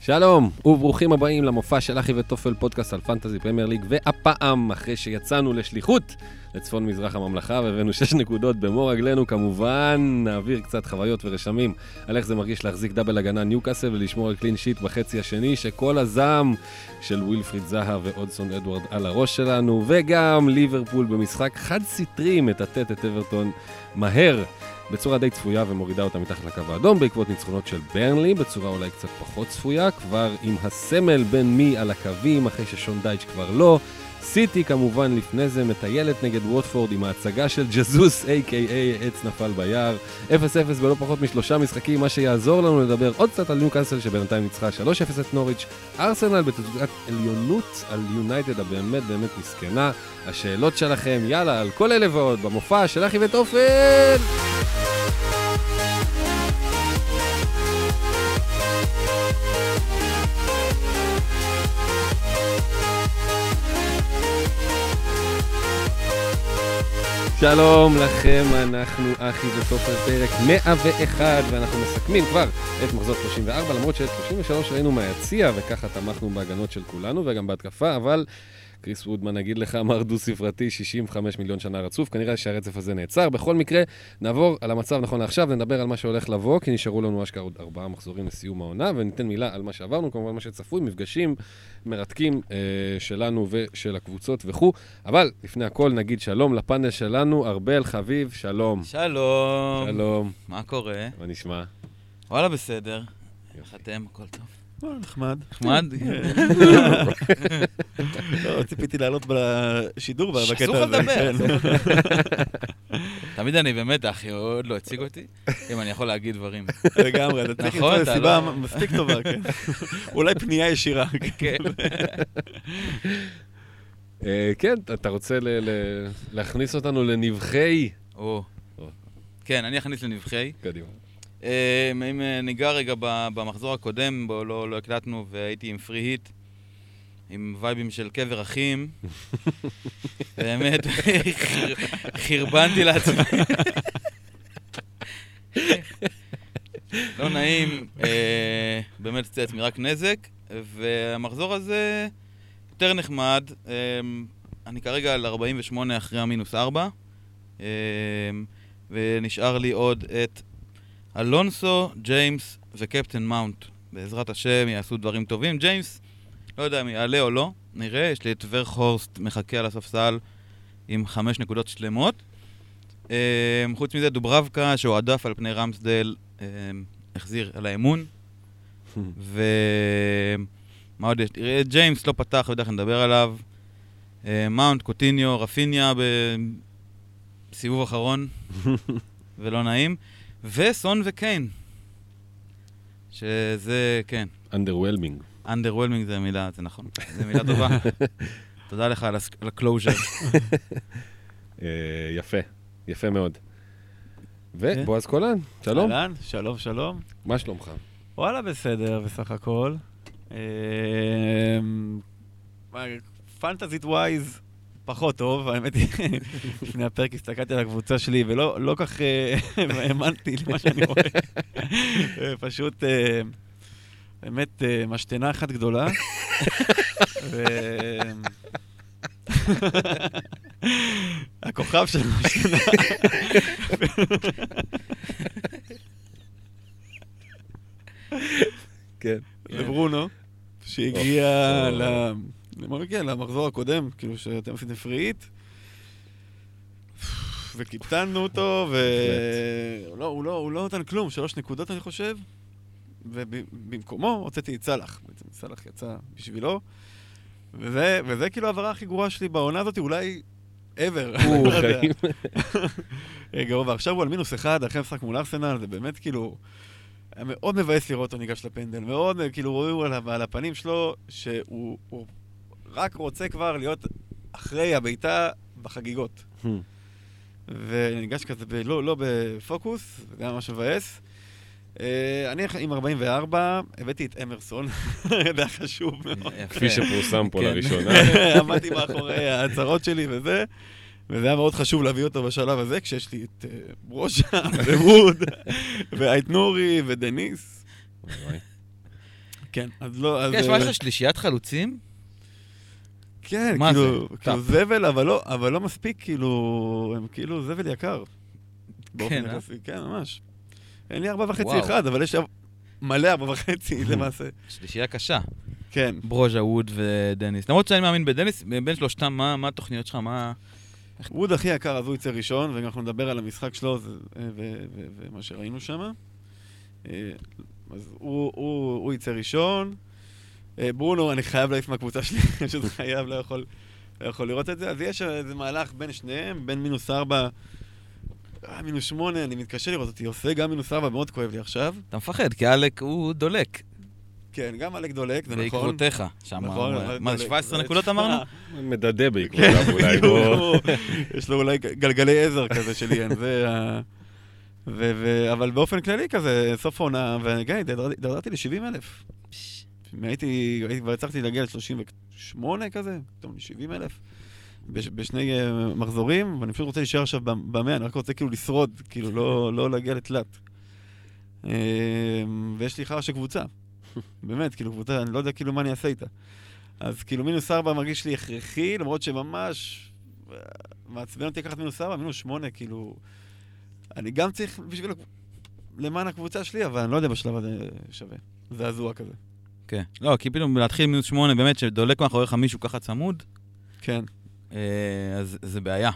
שלום, וברוכים הבאים למופע של אחי וטופל, פודקאסט על Fantasy Premier League, והפעם, אחרי שיצאנו לשליחות לצפון מזרח הממלכה והבאנו 6 נקודות במו רגלינו, כמובן נעביר קצת חוויות ורשמים על איך זה מרגיש להחזיק double הגנה ניוקאסל ולשמור על clean sheet בחצי השני, שכל הזעם של ווילפריד זאהה ואודסון אדוארד על הראש שלנו, וגם ליברפול במשחק חד סטרי מטאטאת את אברטון מהר. בצורה די צפויה ומורידה אותה מתחת לקו האדום בעקבות ניצחונות של ברנלי, בצורה אולי קצת פחות צפויה, כבר עם הסמל בן מי על הקווים, אחרי שון דייץ' כבר לא. סיטי כמובן לפני זה מטיילת נגד ווטפורד עם ההצגה של ג'זוס, a.k.a עץ נפל ביער. 0-0 בלא פחות משלושה משחקים, מה שיעזור לנו לדבר עוד קצת על ניוקאסל שבינתיים ניצחה 3-0 את נוריץ'. ארסנל בתצוגת עליונות על יונייטד הבאמת באמת מסכנה. השאלות שלכם, יאללה, על כל אלה ועוד, במופע של אחי ותופל! שלום לכם, אנחנו אחי וסופר פרק 101, ואנחנו מסכמים כבר את מחזור 34, למרות שאת 33 ראינו מהיציע, וככה תמכנו בהגנות של כולנו וגם בהתקפה, אבל קריס וודמן, נגיד לך, אמר דו-ספרתי, 65 מיליון שנה רצוף, כנראה שהרצף הזה נעצר. בכל מקרה, נעבור על המצב נכון לעכשיו, נדבר על מה שהולך לבוא, כי נשארו לנו אשכרה עוד ארבעה מחזורים לסיום העונה, וניתן מילה על מה שעברנו, כמובן מה שצפוי, מפגשים מרתקים אה, שלנו ושל הקבוצות וכו'. אבל לפני הכל נגיד שלום לפאנל שלנו, ארבל חביב, שלום. שלום. שלום. מה קורה? מה נשמע? וואלה, בסדר. איך אתם? הכל טוב. נחמד. נחמד? לא, ציפיתי לעלות בשידור בקטע הזה. אסור לך לדבר. כן. תמיד אני באמת, אחי, עוד לא הציג אותי, אם אני יכול להגיד דברים. לגמרי, אתה צריך נכון, למצוא סיבה לא- מספיק טובה, כן. אולי פנייה ישירה. כן. אה, כן, אתה רוצה להכניס אותנו לנבחי? כן, אני אכניס לנבחי. קדימה. אה, אם אה, ניגע רגע במחזור הקודם, בו לא לא הקלטנו והייתי עם פרי היט, עם וייבים של קבר אחים. באמת, חרבנתי לעצמי. לא נעים, אה, באמת עשיתי לעצמי רק נזק, והמחזור הזה יותר נחמד. אני כרגע על 48 אחרי המינוס 4, אה, ונשאר לי עוד את אלונסו, ג'יימס וקפטן מאונט. בעזרת השם יעשו דברים טובים. ג'יימס, לא יודע אם יעלה או לא, נראה. יש לי את ורכהורסט מחכה על הספסל עם חמש נקודות שלמות. Um, חוץ מזה, דוברבקה, שהועדף על פני רמסדל, um, החזיר על האמון. ומה עוד יש? תראה, ג'יימס לא פתח, בטח נדבר עליו. Uh, מאונט, קוטיניו, רפיניה בסיבוב אחרון, ולא נעים. וסון וקיין. שזה, כן, underwhelming. underwhelming זה מילה, זה נכון. זה מילה טובה. תודה לך על ה closure. אה, יפה, יפה מאוד. ובועז קולן, שלום, אהלן, שלום, שלום. מה שלומך? וואלה, בסדר בסך הכל. פנטזית wise, פחות טוב, האמת היא, לפני הפרק הסתכלתי על הקבוצה שלי ולא לא כך אה, האמנתי למה שאני רואה. אה, פשוט, אה, באמת, משתנה אחת גדולה. ו- הכוכב של המשתנה. כן. זה ברונו, שהגיע ל... למה הוא הגיע? למחזור הקודם, כאילו שאתם עשיתם פריעית. וקיפטנו אותו, והוא לא, הוא לא, הוא לא נתן כלום, שלוש נקודות אני חושב. ובמקומו הוצאתי את סאלח. בעצם סאלח יצא בשבילו. וזה, וזה כאילו ההעברה הכי גרועה שלי בעונה הזאת, אולי ever. לא. חיים. רגע, ועכשיו הוא על מינוס אחד, אחרי המשחק מול ארסנל, זה באמת כאילו... היה מאוד מבאס לראות אותו ניגש לפנדל, מאוד, כאילו רואים על, על הפנים שלו שהוא הוא רק רוצה כבר להיות אחרי הבעיטה בחגיגות. וניגש כזה, ב, לא, לא בפוקוס, זה היה ממש מבאס. אה, אני עם 44, הבאתי את אמרסון, זה היה חשוב מאוד. כפי שפורסם פה כן. לראשונה. עמדתי מאחורי ההצהרות שלי וזה, וזה היה מאוד חשוב להביא אותו בשלב הזה, כשיש לי את אה, ברושה, וווד, והאייטנורי ודניס. כן, אז לא, אז... אה, יש לך שלישיית חלוצים? כן, כאילו, זה? כאילו. זבל, אבל לא, אבל לא מספיק, כאילו, הם כאילו זבל יקר. כן, אה? כן, ממש. אין לי ארבע וחצי וואו. אחד, אבל יש מלא ארבע וחצי למעשה. שלישייה קשה. כן. ברוז'ה, ווד ודניס. למרות שאני מאמין בדניס, בין שלושתם, מה מה התוכניות שלך? מה... ווד הכי יקר, אז הוא יצא ראשון, וגם אנחנו נדבר על המשחק שלו ו- ומה שראינו שם. אז הוא- הוא הוא יצא ראשון. אה, ברונו, אני חייב להעיף מהקבוצה שלי, פשוט חייב, לא יכול, לא יכול לראות את זה. אז יש איזה מהלך בין שניהם, בין מינוס ארבע, אה, מינוס שמונה, אני מתקשה לראות אותי עושה, גם מינוס ארבע מאוד כואב לי עכשיו. אתה מפחד, כי אלק הוא דולק. כן, גם אלק דולק, זה נכון. בעקבותיך. שם, נכון, מה, דולק. 17 זה- נקודות אמרנו? מדדה בעקבותיו אולי, בוא. יש לו אולי גלגלי עזר כזה של יאן, זה ה... אבל באופן כללי כזה, סוף העונה, וכן, התדרדרתי ל-70 אלף. הייתי, הייתי- כבר הצלחתי להגיע ל-38 כזה, פתאום ל-70 אלף. בש- בשני אה, מחזורים, ואני פשוט רוצה להישאר עכשיו במאה, אני רק רוצה כאילו לשרוד, כאילו לא, לא להגיע לתלת. אה, ויש לי חרא של קבוצה. באמת, כאילו קבוצה, אני לא יודע כאילו מה אני אעשה איתה. אז כאילו מינוס ארבע מרגיש לי הכרחי, למרות שממש אה, מעצבן אותי לקחת מינוס ארבע, מינוס שמונה, כאילו... אני גם צריך בשביל... למען הקבוצה שלי, אבל אני לא יודע בשלב הזה שווה. זעזוע כזה. כן. לא, כי פתאום להתחיל מינוס שמונה, באמת, שדולק מאחוריך מישהו ככה צמוד, כן, אה, אז זה בעיה.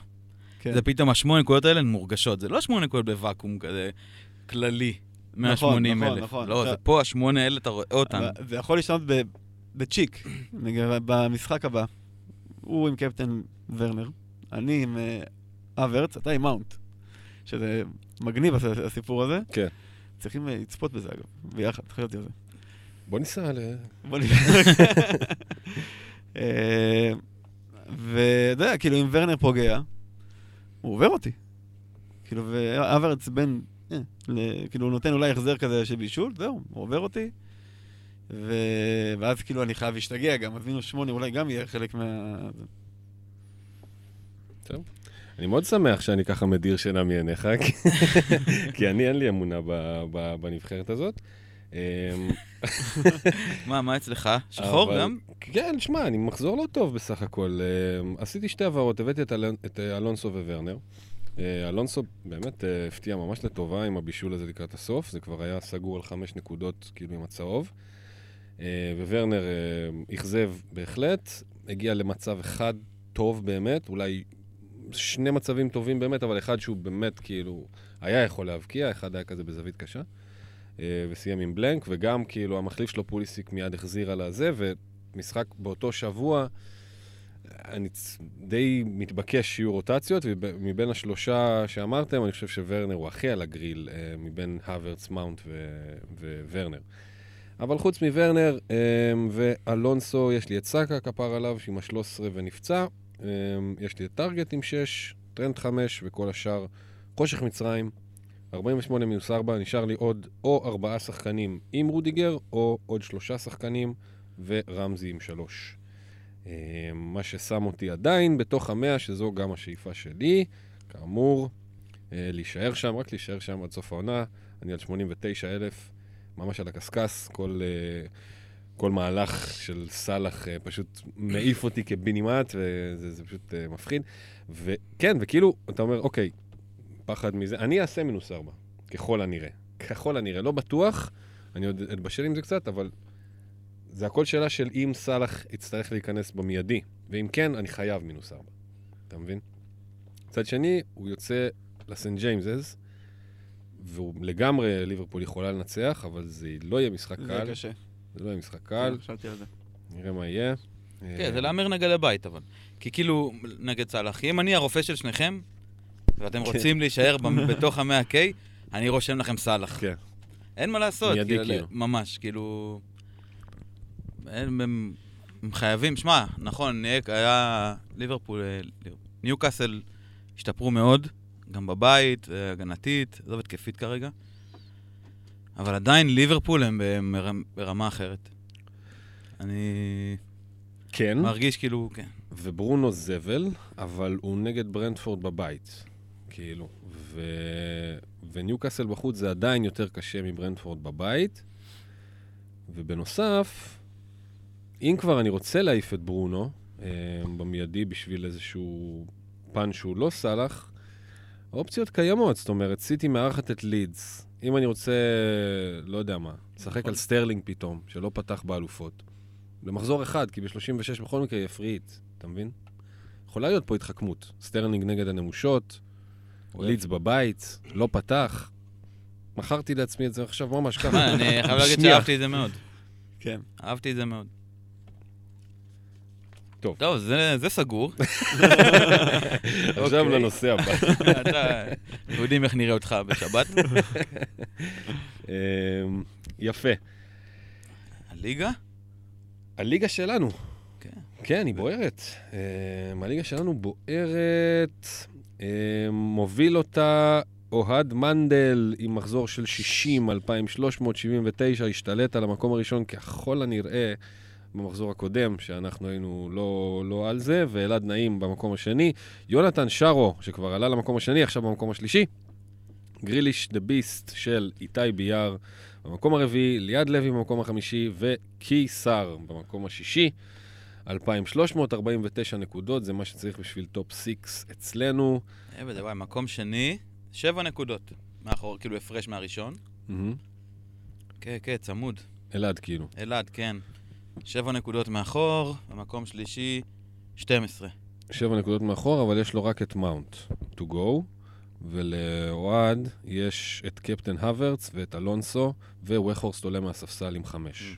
כן. זה פתאום השמונה נקודות האלה הן מורגשות. זה לא שמונה נקודות בוואקום כזה כללי, 180 נכון, אלף. נכון. לא, אתה- זה פה השמונה האלה, אתה רואה. אבל זה יכול להשתנות בצ'יק, במשחק הבא. הוא עם קפטן ורנר, אני עם אה, אברץ, אתה עם מאונט. שזה מגניב הס- הסיפור הזה. כן. צריכים אה, לצפות בזה אגב, ביחד, תחשבתי על זה. בוא ניסע ל... בוא נראה. אה, ואתה יודע, כאילו, אם ורנר פוגע, הוא עובר אותי. כאילו, ואברץ בין, אה, כאילו, הוא נותן אולי החזר כזה של בישול, זהו, הוא עובר אותי. ו... ואז כאילו אני חייב להשתגע גם, אז מינוס שמונה אולי גם יהיה חלק מה... אני מאוד שמח שאני ככה מדיר שינה מעיניך, כי- אני, אין לי אמונה בנבחרת הזאת. אמ, מה, מה אצלך? שחור אבל- גם? כן, שמע, אני מחזור לא טוב בסך הכל. אמ, עשיתי שתי העברות, הבאתי את אה, אלונסו וורנר. אה, אלונסו באמת אה, הפתיע ממש לטובה עם הבישול הזה לקראת הסוף, זה כבר היה סגור על חמש נקודות, כאילו עם הצהוב. וורנר אכזב בהחלט, הגיע למצב אחד טוב באמת, אולי שני מצבים טובים באמת, אבל אחד שהוא באמת כאילו היה יכול להבקיע, אחד היה כזה בזווית קשה. אה, וסיים עם בלנק, וגם כאילו המחליף שלו פוליסיק מיד החזיר על הזה, ומשחק באותו שבוע, אני די מתבקש שיהיו רוטציות, ומבין השלושה שאמרתם, אני חושב שוורנר הוא הכי על הגריל אה, מבין הוורץ, מאונט וורנר. אבל חוץ מוורנר אה, ואלונסו, יש לי את סאקה כפר עליו, שעם ה-13 ונפצע. יש לי את טארגט עם 6, טרנד 5 וכל השאר. חושך מצרים, 48 מינוס 4, נשאר לי עוד או ארבעה שחקנים עם רודיגר, או עוד שלושה שחקנים ורמזי עם שלוש. אה, מה ששם אותי עדיין בתוך המאה, שזו גם השאיפה שלי, כאמור, אה, להישאר שם, רק להישאר שם עד סוף העונה. אני על 89 אלף, ממש על הקשקש, כל, אה, כל מהלך של סאלח פשוט מעיף אותי כבינימט, וזה זה פשוט מפחיד. וכן, וכאילו, אתה אומר, אוקיי, פחד מזה, אני אעשה מינוס ארבע, ככל הנראה. ככל הנראה, לא בטוח, אני עוד אתבשל עם זה קצת, אבל זה הכל שאלה של אם סאלח יצטרך להיכנס במיידי, ואם כן, אני חייב מינוס ארבע. אתה מבין? מצד שני, הוא יוצא לסנט ג'יימסס, והוא לגמרי, ליברפול יכולה לנצח, אבל זה לא יהיה משחק זה קל. קשה. זה לא יהיה משחק קל, חשבתי על זה. נראה מה יהיה. כן, זה להמר נגד הבית, אבל. כי כאילו, נגד סאלח, אם אני הרופא של שניכם, ואתם כן. רוצים להישאר בתוך המאה K, אני רושם לכם סאלח. כן. אין מה לעשות. מיידי, כאילו. ממש, כאילו... הם, חייבים, שמע, נכון, היה ליברפול, אה, ניוקאסל השתפרו מאוד, גם בבית, אה, הגנתית, עזוב התקפית כרגע. אבל עדיין ליברפול הם ברמה אחרת. אני כן, מרגיש כאילו, כן. וברונו זבל, אבל הוא נגד ברנדפורד בבית, כאילו. ו... וניוקאסל בחוץ זה עדיין יותר קשה מברנדפורד בבית. ובנוסף, אם כבר אני רוצה להעיף את ברונו אה, במיידי בשביל איזשהו פן שהוא לא סאלח, האופציות קיימות, זאת אומרת, סיטי מארחת את לידס. אם אני רוצה, לא יודע מה, לשחק נכון. על סטרלינג פתאום, שלא פתח באלופות. במחזור אחד, כי ב-36 בכל מקרה free hit, אתה מבין? יכולה להיות פה התחכמות. סטרלינג נגד הנמושות. לידס בבית, לא פתח. מכרתי לעצמי את זה עכשיו ממש ככה. אני חייב להגיד. שאהבתי את זה מאוד. כן. אהבתי את זה מאוד. טוב. טוב, זה זה סגור. עכשיו אוקיי. לנושא הבא. אתה- יודעים איך נראה אותך בשבת. אמ, יפה. הליגה? הליגה שלנו. כן. כן, היא בוערת. אמ, הליגה שלנו בוערת. אמ, מוביל אותה אוהד מנדל עם מחזור של 60, 2,379, השתלט על המקום הראשון ככל הנראה במחזור הקודם, שאנחנו היינו לא, לא על זה, ואלעד נעים במקום השני. יונתן שרו, שכבר עלה למקום השני, עכשיו במקום השלישי. גריליש דה ביסט של איתי ביאר במקום הרביעי, ליעד לוי במקום החמישי, וקיסר במקום השישי. 2,349 נקודות, זה מה שצריך בשביל טופ 6 אצלנו. אה, וזה וואי, מקום שני, שבע נקודות. מאחור, כאילו הפרש מהראשון. כן, כן, צמוד. אלעד כאילו. אלעד, כן. שבע נקודות מאחור, במקום שלישי, 12. שבע נקודות מאחור, אבל יש לו רק את מאונט to go, ולאוהד יש את קפטן הוורץ ואת אלונסו, וווחורסט עולה מהספסל עם חמש.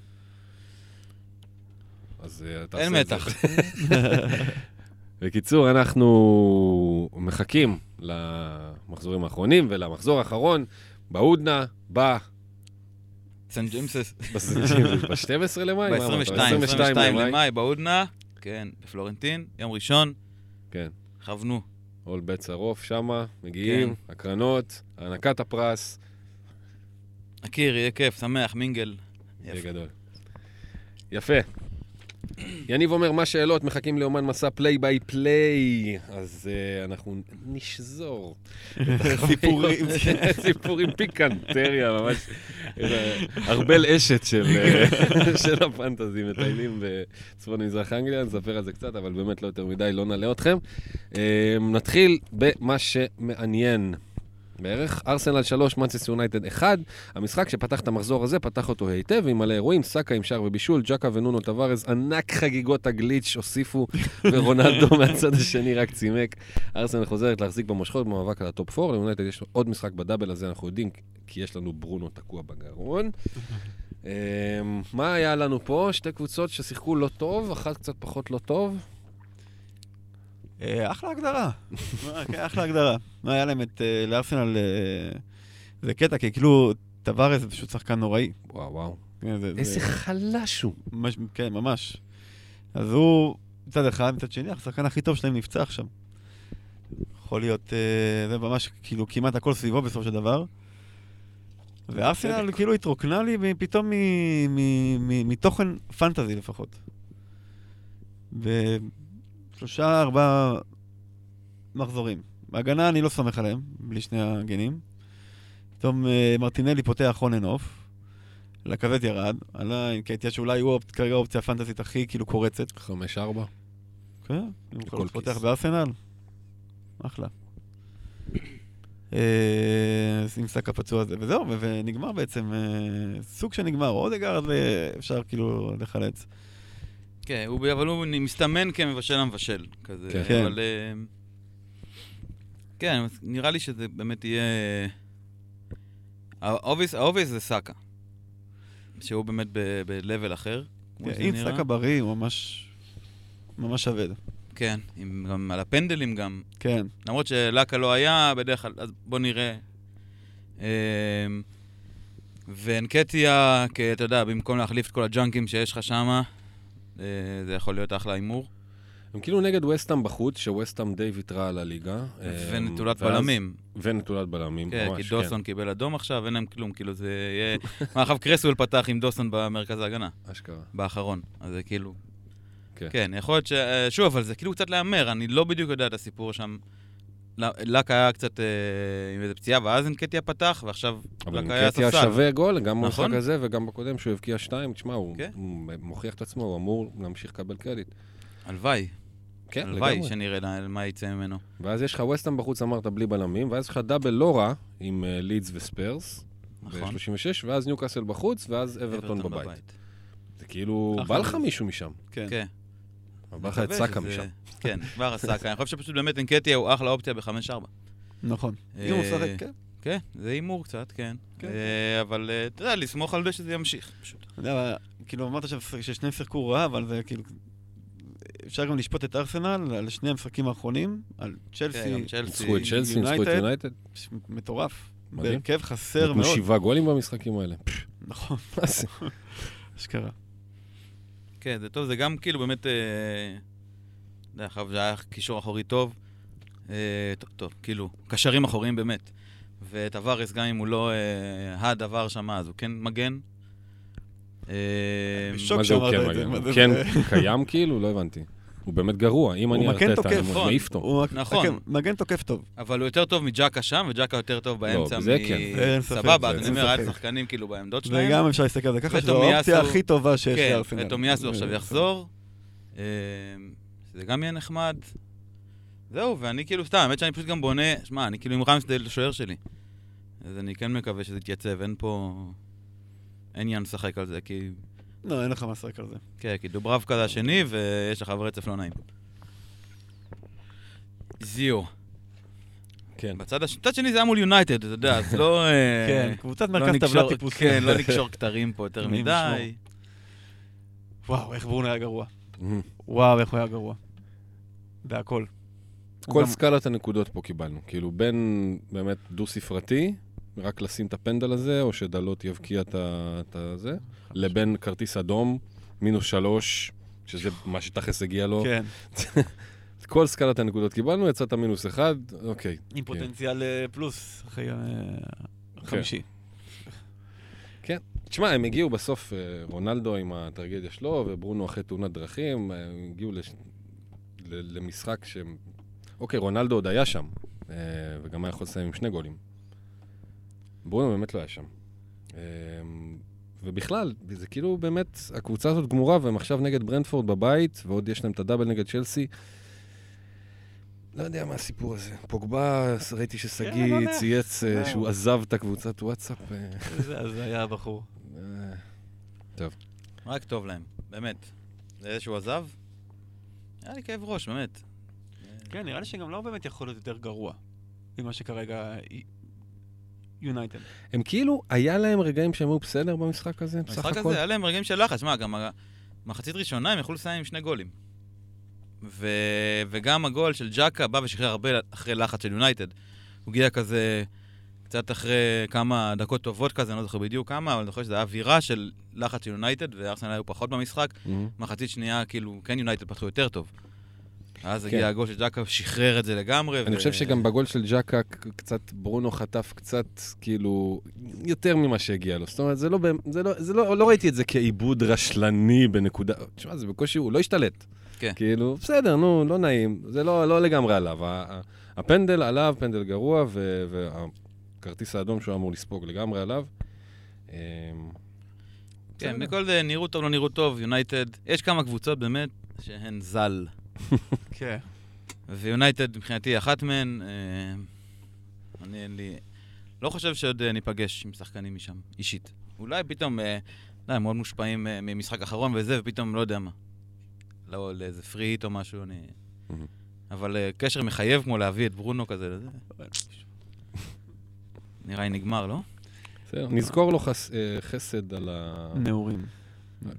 אז אה, תעשה אין את זה. מתח. בקיצור, אנחנו מחכים למחזורים האחרונים ולמחזור האחרון בהודנה, ב... סן ג'יימסס. ב-12 למאי? מה אמרת? ב-22, 22 22 למאי, בהודנה. כן, בפלורנטין, יום ראשון. כן. כוונו. אול בית שרוף שמה, מגיעים, הקרנות, הענקת הפרס, הכיר, יהיה כיף, שמח, מינגל. יהיה. גדול. יפה. יניב אומר, מה שאלות? מחכים לאומן מסע פליי ביי פליי. אז uh, אנחנו נשזור. סיפורים. סיפורים פיקנטריה, ממש. אה, ארבל אשת של, אה, של הפנטזי, מטיילים בצפון מזרח אנגליה, נספר על זה קצת, אבל באמת לא יותר מדי, לא נעלה אתכם. אה, נתחיל במה שמעניין. בערך. ארסנל 3, מנצ'סטר יונייטד 1. המשחק שפתח את המחזור הזה, פתח אותו היטב, עם מלא אירועים, סאקה עם שער ובישול, ג'קה ונונו טווארז, ענק חגיגות הגליץ' הוסיפו, ורונלדו מהצד השני רק צימק. ארסנל חוזרת להחזיק במושכות במאבק על הטופ 4, ליונייטד יש עוד משחק בדאבל הזה, אנחנו יודעים, כי יש לנו ברונו תקוע בגרון. אמ, מה היה לנו פה? שתי קבוצות ששיחקו לא טוב, אחת קצת פחות לא טוב. אה, אחלה הגדרה. מה, כן, אחלה הגדרה. מה היה להם את, אה, לארסנל, אה, זה קטע, כי כאילו, טווארז זה פשוט שחקן נוראי. וואו, וואו. כן, זה- איזה זה- חלש הוא. כן, ממש. אז הוא, מצד אחד, מצד שני, השחקן הכי טוב שלהם נפצע עכשיו. יכול להיות, אה, זה ממש, כאילו, כמעט הכל סביבו בסופו של דבר. וארסנל כאילו התרוקנה לי פתאום מתוכן פנטזי לפחות. בשלושה, ארבעה מחזורים. בהגנה אני לא סומך עליהם, בלי שני הגנים. פתאום אה, מרטינלי פותח and off. לקזט ירד, עלה עם קייטיה שאולי הוא כרגע האופציה הפנטזית הכי כאילו קורצת. חמש ארבע. כן, אם כל פותח. בארסנל, אחלה. אה, עם שק הפצוע הזה, וזהו, ונגמר בעצם, אה, סוג שנגמר, אודגרד אפשר כאילו לחלץ. כן, הוא- אבל הוא מסתמן כמבשל המבשל, כזה. כן. כן. אבל... כן, אז נראה לי שזה באמת יהיה... ה obvious זה סאקה. שהוא באמת ב-level אחר. כן, אם נראה. סאקה בריא הוא ממש, ממש עובד. כן, עם- גם על הפנדלים גם. כן, למרות שלאקה לא היה, בדרך כלל, אז בוא נראה. אמ, ואנקטיה, כי אתה יודע, במקום להחליף את כל הג'אנקים שיש לך שמה, זה יכול להיות אחלה הימור. הם כאילו נגד וסטאם בחוץ, שווסטאם די ויתרה על הליגה. ונטולת ואז- בלמים. ונטולת בלמים, כן, ממש, כי דוסון קיבל אדום עכשיו, אין להם כלום, כאילו זה יהיה... מה, עכשיו קרסוול פתח עם דוסון במרכז ההגנה, אשכרה. באחרון. אז זה כאילו... כן. כן, יכול להיות ש... אה, שוב, אבל זה כאילו קצת להמר, אני לא בדיוק יודע את הסיפור שם לק היה קצת אה, עם איזה פציעה, ואז אנקטיה פתח, ועכשיו אבל לק היה ספסל. שווה גול, גם במשחק נכון. הזה וגם בקודם שהוא הבקיע שתיים. תשמע, הוא כן. הוא מוכיח את עצמו, הוא אמור להמשיך לקבל קרדיט. הלוואי, כן, הלוואי לגמרי. שנראה לה- מה יצא ממנו. ואז יש לך וסטהאם בחוץ, אמרת, בלי בלמים, ואז יש לך דאבל לא רע עם אה, לידס וספיירס, נכון. ב-36, ואז ניוקאסל בחוץ, ואז אברטון בבית. זה כאילו. בא לך מישהו משם. כן. כן. בא לך את סאקה משם. כן, כבר הסאקה. אני חושב שפשוט באמת אנקטיה הוא אחלה אופציה ב-5-4. נכון. אה, אם הוא משחק, כן. כן, זה הימור קצת, כן. כן. אה, אבל אה, אתה יודע, לסמוך על זה שזה ימשיך, פשוט. אתה יודע, כאילו אמרת ששניהם שיחקו רע, אבל זה כאילו... אפשר גם לשפוט את ארסנל על שני המשחקים האחרונים, על כן, צ'לסי. ניצחו את צ'לסי, ניצחו את יונייטד. מטורף. בהרכב חסר נתנו מאוד. שבעה גולים במשחקים האלה. נכון, מה זה? אשכרה. כן, זה טוב, זה גם כאילו באמת... יודע, עכשיו זה היה קישור אחורי טוב. אה, טוב, טוב, כאילו, קשרים אחוריים באמת. וטווארס, גם אם הוא לא אה, הדבר שם, אז הוא כן מגן. אה, בשוק מה זה הוא שאמרת כן את זה, מגן? הוא כן קיים כאילו? לא הבנתי. הוא באמת גרוע. אם אני מגן ארטטה, תוקף, אני. מעיף אותו. הוא נכון. כן, מגן תוקף טוב. אבל הוא יותר טוב מג'קה שם, וג'קה יותר טוב באמצע. בזה מ- כן. זה אין ספק, סבבה, אז אני אומר, היה. שחקנים כאילו בעמדות שלהם. וגם אפשר להסתכל על זה ככה, שזו האופציה הכי טובה שיש כן, לארסנל. וטומיאסו עכשיו יחזור. אה, זה גם יהיה נחמד. זהו, ואני כאילו, סתם, האמת שאני פשוט גם בונה, שמע, אני כאילו עם רמסדל לשוער שלי. אז אני כן מקווה שזה יתייצב, אין פה... אין עניין לשחק על זה, כי... לא, אין לך מה לשחק על זה. כן, כי דוברבקה זה השני, ויש לך רצף לא נעים. זיו. כן. בצד הש... בצד שני זה היה מול יונייטד, אתה יודע, אז לא... אה, כן, קבוצת לא מרכז טבלה טיפוסית. כן, לא נקשור כתרים פה יותר מדי. וואו, איך ברונו היה גרוע. וואו, איך הוא היה גרוע. בהכל. כל גם- סקלת הנקודות פה קיבלנו. כאילו, בין באמת דו-ספרתי, רק לשים את הפנדל הזה, או שדלות יבקיע את הזה, לבין כרטיס אדום, מינוס שלוש, שזה מה שתכלס הגיע לו. כן, כל סקלת הנקודות קיבלנו, יצאת מינוס אחד, אוקיי. עם פוטנציאל אה, פלוס אחרי אה, כן. חמישי. תשמע, הם הגיעו בסוף, אה, רונלדו עם הטרגדיה שלו, וברונו אחרי תאונת דרכים, אה, הם הגיעו לש... למשחק שהם... אוקיי, רונלדו עוד היה שם, אה, וגם היה יכול לסיים עם שני גולים. ברונו באמת לא היה שם. ובכלל, זה כאילו באמת, הקבוצה הזאת גמורה, והם עכשיו נגד ברנדפורד בבית, ועוד יש להם את הדאבל נגד צ'לסי. לא יודע מה הסיפור הזה. פוגבה, ראיתי לא ששגיא יודע. צייץ לא. שהוא עזב את הקבוצת וואטסאפ. זה היה הבחור. אה, רק טוב להם, באמת. זה שהוא עזב? היה לי כאב ראש, באמת. כן, נראה לי שגם לא באמת יכול להיות יותר גרוע ממה שכרגע יונייטד. הם כאילו, היה להם רגעים שהם היו בסדר במשחק הזה, בסך הכל? הזה היה להם רגעים של לחץ. מה, גם מחצית ראשונה הם יכלו לסיים עם שני גולים. ו... וגם הגול של ג'קה בא ושחרר הרבה אחרי לחץ של יונייטד. הוא הגיע כזה קצת אחרי כמה דקות טובות כזה, אני לא זוכר בדיוק כמה, אבל אני זוכר שזה היה אווירה של לחץ של יונייטד, וארסנל היו פחות במשחק. מהמם. מחצית שנייה, כאילו, כן יונייטד פתחו יותר טוב. אז כן. הגיע הגול של ג'קה, שחרר את זה לגמרי. אני ו- חושב שגם בגול של ג'קה, קצת ברונו חטף קצת, כאילו, יותר ממה שהגיע לו. זאת אומרת, זה לא, זה לא, זה לא, לא ראיתי את זה כעיבוד רשלני בנקודה, תשמע, זה בקושי, הוא לא השתלט. כן. כאילו, בסדר, נו, לא נעים, זה לא, לא לגמרי עליו. הפנדל עליו, פנדל גרוע, ו- והכרטיס האדום שהוא אמור לספוג לגמרי עליו. אמ, כן. מכל זה נראות טוב, לא נראות טוב, יונייטד, יש כמה קבוצות באמת שהן זל. כן. ויונייטד מבחינתי אחת מהן. אה, אני אין לי... לא חושב שעוד אה, ניפגש עם שחקנים משם, אישית. אולי פתאום, אה, לא, הם מאוד מושפעים אה, ממשחק אחרון וזה, ופתאום לא יודע מה. לא, לאיזה פריט או משהו, אני... אבל אה, קשר מחייב כמו להביא את ברונו כזה לזה. נראה לי נגמר, לא? בסדר, נזכור לו חס, אה, חסד על ה... נעורים.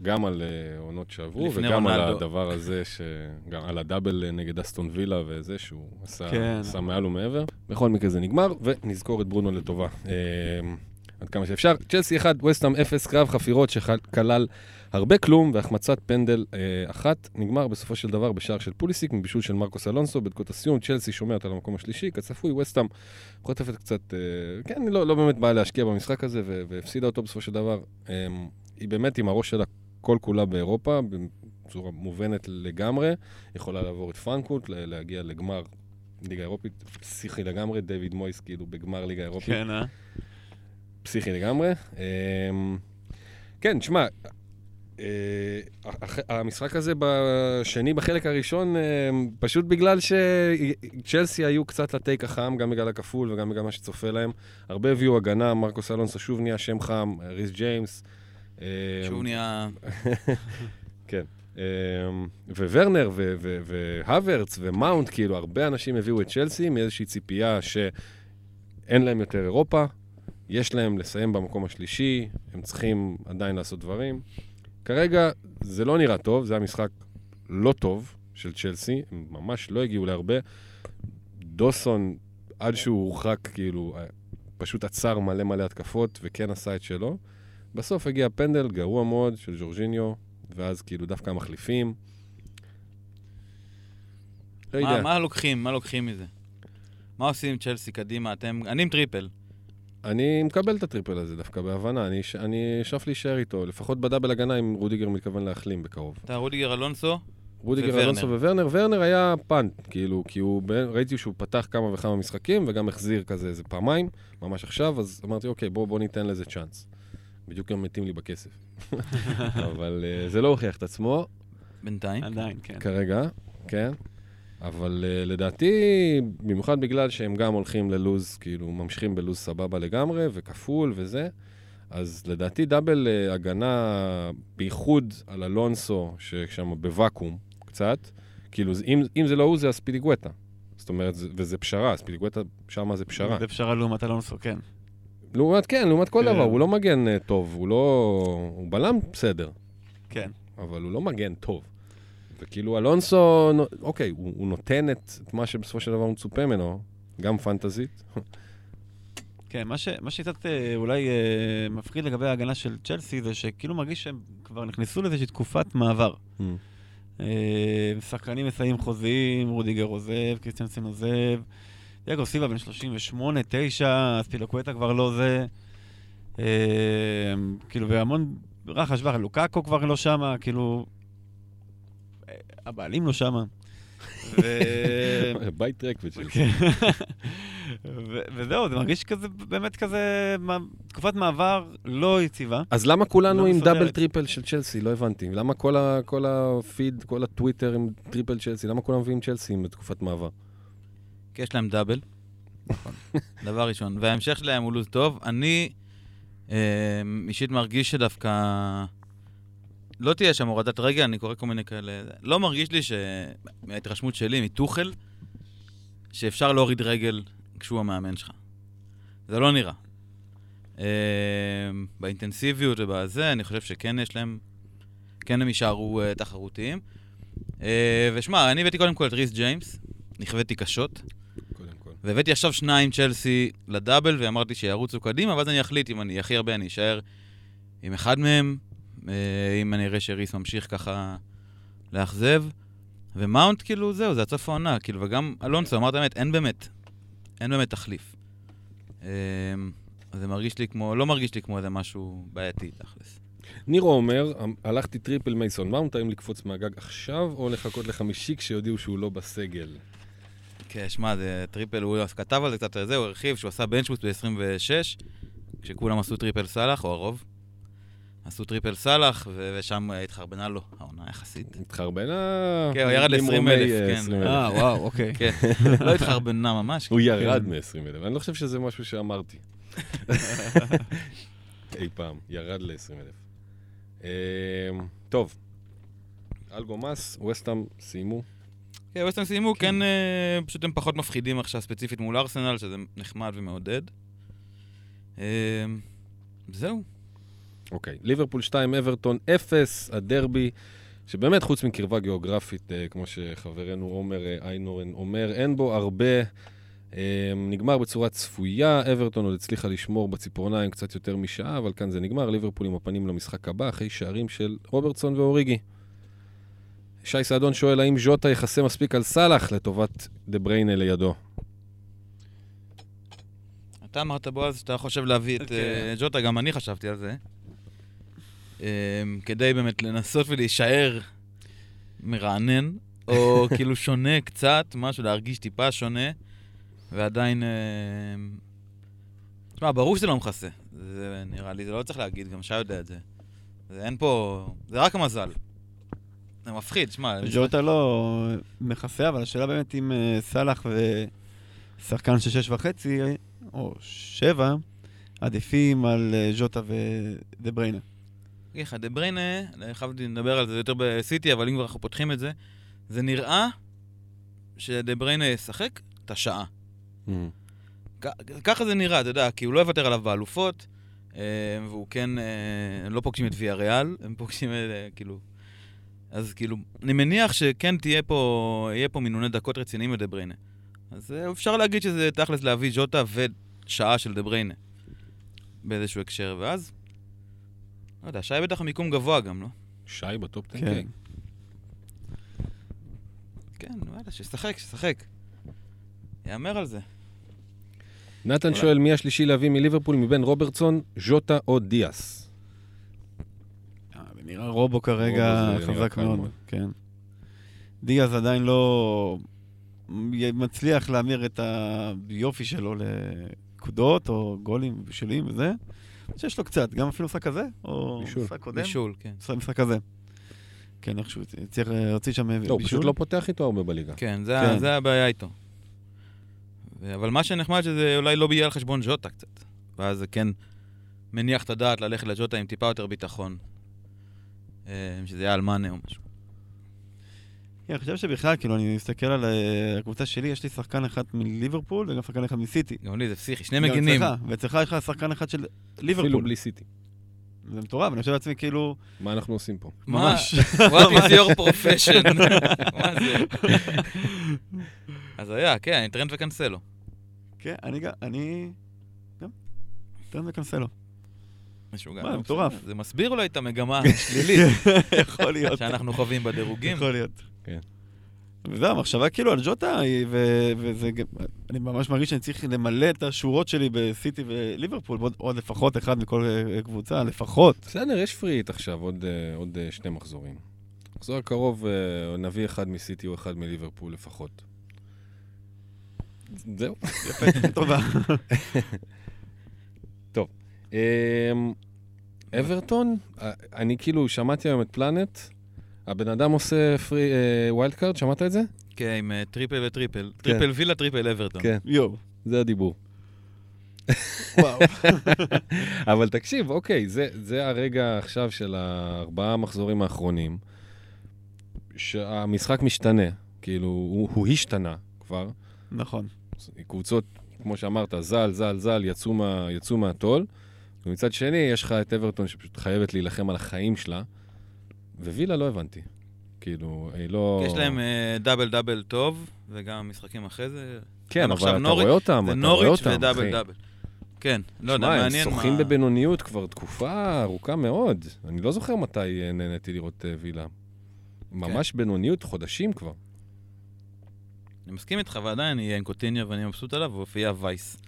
גם על אה, עונות שעברו, וגם על. הדבר הזה, ש... גם על הדאבל אה, נגד אסטון וילה וזה, שהוא עשה, כן. עשה מעל ומעבר. בכל מקרה זה נגמר, ונזכור את ברונו לטובה. עד כמה שאפשר. צ'לסי 1, וסטאם 0, קרב חפירות שכלל הרבה כלום והחמצת פנדל אה, אחת. נגמר בסופו של דבר בשער של פוליסיק, מבישול של מרקוס אלונסו, בדקות הסיום. צ'לסי שומרת על המקום השלישי, כצפוי, וסטאם חוטפת קצת, אה, כן, לא, לא באמת באה להשקיע במשחק הזה, ו- והפסידה אותו בסופו של דבר. אה, היא באמת עם הראש שלה כל כולה באירופה, בצורה מובנת לגמרי. יכולה לעבור את פרנקפורט, לה- להגיע לגמר ליגה אירופית, פסיכי לגמרי, דיוויד מויס כאילו בגמר ליגה אירופית, כן, אה? פסיכי לגמרי. אמ, כן, תשמע, אה, המשחק הזה בשני, בחלק הראשון, אה, פשוט בגלל שצ'לסי היו קצת ה take החם, גם בגלל הכפול וגם בגלל מה שצופה להם. הרבה הביאו הגנה, מרקוס אלונסו שוב נהיה שם חם, ריס ג'יימס. אה, שוב נהיה... כן. וורנר והוורץ ומאונט, כאילו, הרבה אנשים הביאו את צ'לסי מאיזושהי ציפייה שאין להם יותר אירופה, יש להם לסיים במקום השלישי, הם צריכים עדיין לעשות דברים. כרגע זה לא נראה טוב, זה היה משחק לא טוב של צ'לסי, הם ממש לא הגיעו להרבה. דוסון, עד שהוא הורחק, כאילו, פשוט עצר מלא מלא התקפות וכן עשה את שלו. בסוף הגיע פנדל גרוע מאוד של ז'ורג'יניו, ואז כאילו דווקא המחליפים. לא מה, יודע, מה לוקחים? מה לוקחים מזה? מה עושים עם צ'לסי קדימה? אתם... אני עם טריפל. אני מקבל את הטריפל הזה דווקא בהבנה, אני, אשאף להישאר איתו, לפחות בדאבל הגנה אם רודיגר מתכוון להחלים בקרוב. אתה רודיגר אלונסו, רודיגר וורנר. אלונסו וורנר, ורנר היה punt, כאילו, כי הוא, ראיתי שהוא פתח כמה וכמה משחקים וגם החזיר כזה איזה פעמיים, ממש עכשיו, אז אמרתי, אוקיי, בוא, בוא ניתן לזה צ'אנס. בדיוק גם מתים לי בכסף. אבל אה, זה לא הוכיח את עצמו, בינתיים. עדיין, כן. כרגע, כן. אבל uh, לדעתי, במיוחד בגלל שהם גם הולכים ללוז, כאילו, ממשיכים בלוז סבבה לגמרי, וכפול וזה, אז לדעתי דאבל uh, הגנה, בייחוד על אלונסו, ששם בוואקום קצת, כאילו, אם, אם זה לא הוא, זה הספיליגואטה. זאת אומרת, זה- וזה פשרה, ספיליגואטה, שם זה פשרה. זה פשרה לעומת אלונסו, כן. לעומת, כן, לעומת כל כן. דבר, הוא לא מגן uh, טוב, הוא לא... הוא בלם בסדר. כן. אבל הוא לא מגן טוב. וכאילו אלונסו, אוקיי, הוא, הוא נותן את, את מה שבסופו של דבר מצופה ממנו, גם פנטזית. כן, מה, ש, מה שקצת אה, אולי אה, מפחיד לגבי ההגנה של צ'לסי זה שכאילו מרגיש שהם כבר נכנסו לאיזושהי תקופת מעבר. אה, שחקנים מסיימים חוזים, רודיגר עוזב, קריסטיאנסן עוזב, דייגו סיבה בן 38, 9, ספילוקווטה כבר לא זה. אה, כאילו, והמון רחש בחש, לוקאקו כבר לא שמה, כאילו... הבעלים לא שמה. ביי טריק וצ'לסי. כן. ו- וזהו, זה מרגיש כזה, באמת כזה, תקופת מעבר לא יציבה. אז למה כולנו לא עם. דאבל טריפל של צ'לסי? לא הבנתי. למה כל, הפיד, כל הטוויטר עם טריפל צ'לסי? למה כולם מביאים צ'לסי בתקופת מעבר? כי יש להם דאבל. דבר ראשון. וההמשך שלהם הוא לוז טוב. אני אה, אישית מרגיש שדווקא לא תהיה שם הורדת רגל, אני קורא כל מיני כאלה... לא מרגיש לי ש... מההתרשמות שלי, מטוחל, שאפשר להוריד רגל כשהוא המאמן שלך. זה לא נראה. אה, באינטנסיביות ובזה, אני חושב שכן יש להם... כן הם יישארו אה, תחרותיים. אה, ושמע, אני הבאתי קודם כל את ריס ג'יימס, נכוויתי קשות. והבאתי עכשיו שניים צ'לסי לדאבל, ואמרתי שירוצו קדימה, ואז אני אחליט אם אני הכי הרבה אני אשאר עם אחד מהם, אם אני אראה שריס ממשיך ככה לאכזב. ומאונט, כאילו, זהו, זה עד סוף העונה, כאילו, וגם אלונסו, אמרת באמת, אין באמת, אין באמת תחליף. אה, זה מרגיש לי כמו, לא מרגיש לי כמו איזה משהו בעייתי, תכלס. נירו אומר, הלכתי טריפל מייסון מאונט, האם לקפוץ מהגג עכשיו, או לחכות לחמישי כשיודיעו שהוא לא בסגל? כן, שמע, זה טריפל, הוא כתב על זה קצת, זה, הוא הרחיב שהוא עשה bench boost ב-26, כשכולם עשו טריפל סאלח, או הרוב. עשו טריפל סאלח, ו- ושם התחרבנה לו העונה יחסית. התחרבנה... כן, הוא ירד ל-20,000, ממרומי, כן. 20,000. אה, וואו, אוקיי. כן, לא התחרבנה ממש. הוא ירד כן. מ-20,000. אני לא חושב שזה משהו שאמרתי. אי פעם, ירד ל-20,000. טוב, אלגומאס, ווסטהאם סיימו. כן, ווסטהאם סיימו, כן, אה, פשוט הם פחות מפחידים עכשיו, ספציפית מול ארסנל, שזה נחמד ומעודד. אה, זהו. אוקיי, ליברפול 2, אברטון 0, הדרבי, שבאמת חוץ מקרבה גיאוגרפית, אה, כמו שחברנו עומר אה, איינורן אומר, אין בו הרבה. אה, נגמר בצורה צפויה, אברטון עוד הצליחה לשמור בציפורניים קצת יותר משעה, אבל כאן זה נגמר, ליברפול עם הפנים למשחק הבא, אחרי שערים של רוברטסון ואוריגי. שי סעדון שואל, האם ז'וטה יכסה מספיק על סאלח לטובת דה בריינה לידו? אתה אמרת, בועז, שאתה חושב להביא את ג'וטה, גם אני חשבתי על זה. אה, כדי באמת לנסות ולהישאר מרענן, או כאילו שונה קצת, משהו, להרגיש טיפה שונה, ועדיין... אה, תשמע, ברור שזה לא מכסה. זה נראה לי, זה לא צריך להגיד, גם שי יודע את זה. זה אין פה... זה רק המזל. זה מפחיד, שמע... ג'וטה לא מכסה, אבל השאלה באמת אם אה, סאלח ושחקן של שש וחצי, או שבע, עדיפים על אה, ז'וטה ודה בריינה. אגיד לך, דה בריינה, חייבתי לדבר על זה יותר בסיטי, אבל אם כבר אנחנו פותחים את זה, זה נראה שדה בריינה ישחק את השעה. Mm. ככה זה נראה, אתה יודע, כי הוא לא יוותר עליו באלופות, אה, והוא כן, אה, הם לא פוגשים את ויה ריאל, הם פוגשים, אה, כאילו... אז כאילו, אני מניח שכן תהיה פה, יהיה פה מינוני דקות רציניים לדה בריינה. אז אפשר להגיד שזה תכלס להביא ז'וטה ושעה של דה בריינה באיזשהו הקשר, ואז... לא יודע, שי בטח המיקום גבוה גם, לא? שי ב top 10? כן. כן, וואלה, שישחק, שישחק. יאמר על זה. נתן אולי. שואל מי השלישי להביא מליברפול מבין רוברטסון, ז'וטה או דיאס? אה, נראה רובו כרגע רובו חזק מאוד, מאוד. כן. דיאז עדיין לא מצליח להמיר את היופי שלו לנקודות או גולים בשלים וזה. שיש לו קצת, גם אפילו משחק כזה, או בישול. משחק קודם. בישול, כן. משחק- כזה. כן, איכשהו הצליח להוציא שם בישול. לא, הוא פשוט לא פותח איתו הרבה בליגה. כן, זה, כן. זה הבעיה איתו. ו- אבל מה שנחמד שזה אולי לא יהיה על חשבון ז'וטה קצת. ואז זה כן מניח את הדעת ללכת לג'וטה עם טיפה יותר ביטחון. אה, שזה יהיה על מאנה או משהו. כן, אני חושב שבכלל, כאילו, אני מסתכל על אה, הקבוצה שלי, יש לי שחקן אחד מליברפול וגם שחקן אחד מסיטי. גם לי זה פסיכי, שני מגינים. אצלך, ואצלך יש לך שחקן אחד של אפילו ליברפול. בלי סיטי. זה מטורף, אני חושב לעצמי, כאילו, מה אנחנו עושים פה? מה? ממש. What is your profession? מה זה? אז היה, כן, אני טרנד וקנסלו. כן, אני גם, אני... גם. טרנד וקנסלו. משוגע. מה, לא מטורף. זה מסביר אולי את המגמה השלילית יכול להיות. שאנחנו חווים בדירוגים. יכול להיות. כן. וזהו, המחשבה כאילו על ג'וטה, ו- וזה גם... אני ממש מרגיש שאני צריך למלא את השורות שלי בסיטי וליברפול, עוד, עוד לפחות אחד מכל אה, קבוצה, לפחות. בסדר, יש פריט עכשיו, עוד, אה, עוד אה, שני מחזורים. מחזור הקרוב נביא אחד מסיטי או אחד מליברפול לפחות. זהו. יפה, טובה. אמ, אברטון, אני כאילו שמעתי היום את פלנט, הבן אדם עושה free wild card, שמעת את זה? כן, עם אה, triple ו triple. triple וילה, triple אברטון. כן, יואו. זה הדיבור. וואו. אבל תקשיב, אוקיי, זה, זה הרגע עכשיו של הארבעה המחזורים האחרונים, שהמשחק משתנה, כאילו, הוא, הוא השתנה כבר. נכון. קבוצות, כמו שאמרת, זל, זל, זל, יצאו, מה, יצאו מהטול, ומצד שני, יש לך את אברטון שפשוט חייבת להילחם על החיים שלה, ווילה לא הבנתי. כאילו, היא לא... יש להם אה, דאבל דאבל טוב, וגם משחקים אחרי זה. כן, אבל אתה נוריץ'- רואה אותם, זה אתה רואה נוריץ' אותם, ודאבל אחי. דאבל. כן, לא יודע, שמע, הם מעניין מה... שוחים בבינוניות כבר תקופה ארוכה מאוד. אני לא זוכר מתי אה, נהניתי לראות אה, וילה. ממש בינוניות, חודשים כבר. אני מסכים איתך, ועדיין אני אהיה עם קוטיניה ואני מבסוט עליו, והופיע וייס.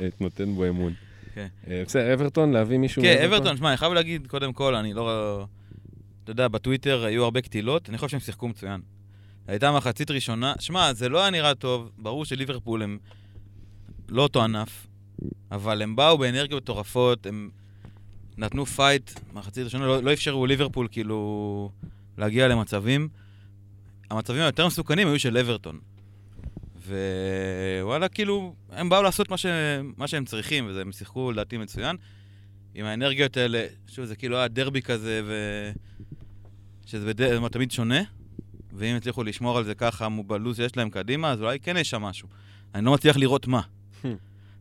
אה, נותן בו אמון. כן. אה, בסדר, אברטון, להביא מישהו... כן? אברטון, שמע, אני חייב להגיד, קודם כל, אני לא... אתה יודע, בטוויטר היו הרבה קטילות, אני חושב שהם שיחקו מצוין. הייתה מחצית ראשונה, שמע, זה לא היה נראה טוב, ברור שליברפול הם לא אותו ענף, אבל הם באו באנרגיות מטורפות, הם נתנו fight, מחצית ראשונה, לא, לא אפשרו ליברפול כאילו להגיע למצבים. המצבים היותר מסוכנים היו של אברטון. ווואלה, כאילו, הם באו לעשות מה, ש... מה שהם צריכים, והם שיחקו לדעתי מצוין. עם האנרגיות האלה, שוב, זה כאילו היה דרבי כזה, ו... שזה בד... תמיד שונה, ואם יצליחו לשמור על זה ככה בלו"ז שיש להם קדימה, אז אולי כן יש שם משהו. אני לא מצליח לראות מה. אתה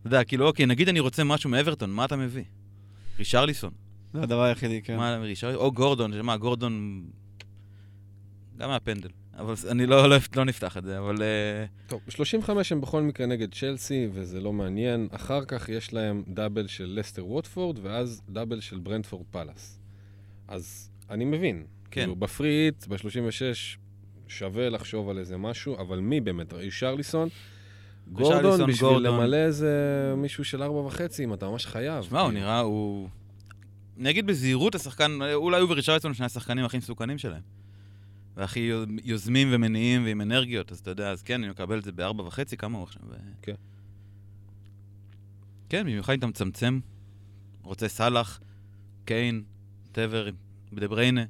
יודע, כאילו, אוקיי, נגיד אני רוצה משהו מאברטון, מה אתה מביא? רישרליסון. זה הדבר היחידי, כן. מה, רישרליסון? או גורדון, שמה, גורדון... גם מהפנדל. אבל אני לא, לא, לא נפתח את זה, אבל... אה, טוב, 35 הם בכל מקרה נגד צ'לסי, וזה לא מעניין. אחר כך יש להם double של לסטר ווטפורד, ואז double של ברנטפורד פאלאס. אז אני מבין. כן. כאילו, ב free hit, ב-36, שווה לחשוב על איזה משהו, אבל מי באמת? רישרליסון? גורדון, בשביל גורדון. למלא איזה מישהו של ארבע וחצי, אם אתה ממש חייב. שמע, הוא כאילו. נראה, הוא... אני אגיד בזהירות, השחקן, אולי הוא ורישרליסון שני השחקנים הכי מסוכנים שלהם. והכי יוזמים ומניעים ועם אנרגיות, אז אתה יודע, אז כן, אני מקבל את זה בארבע וחצי, כמה הוא עכשיו? כן. כן, במיוחד אם אתה מצמצם, רוצה סאלח, קיין, טבר, דה בריינה.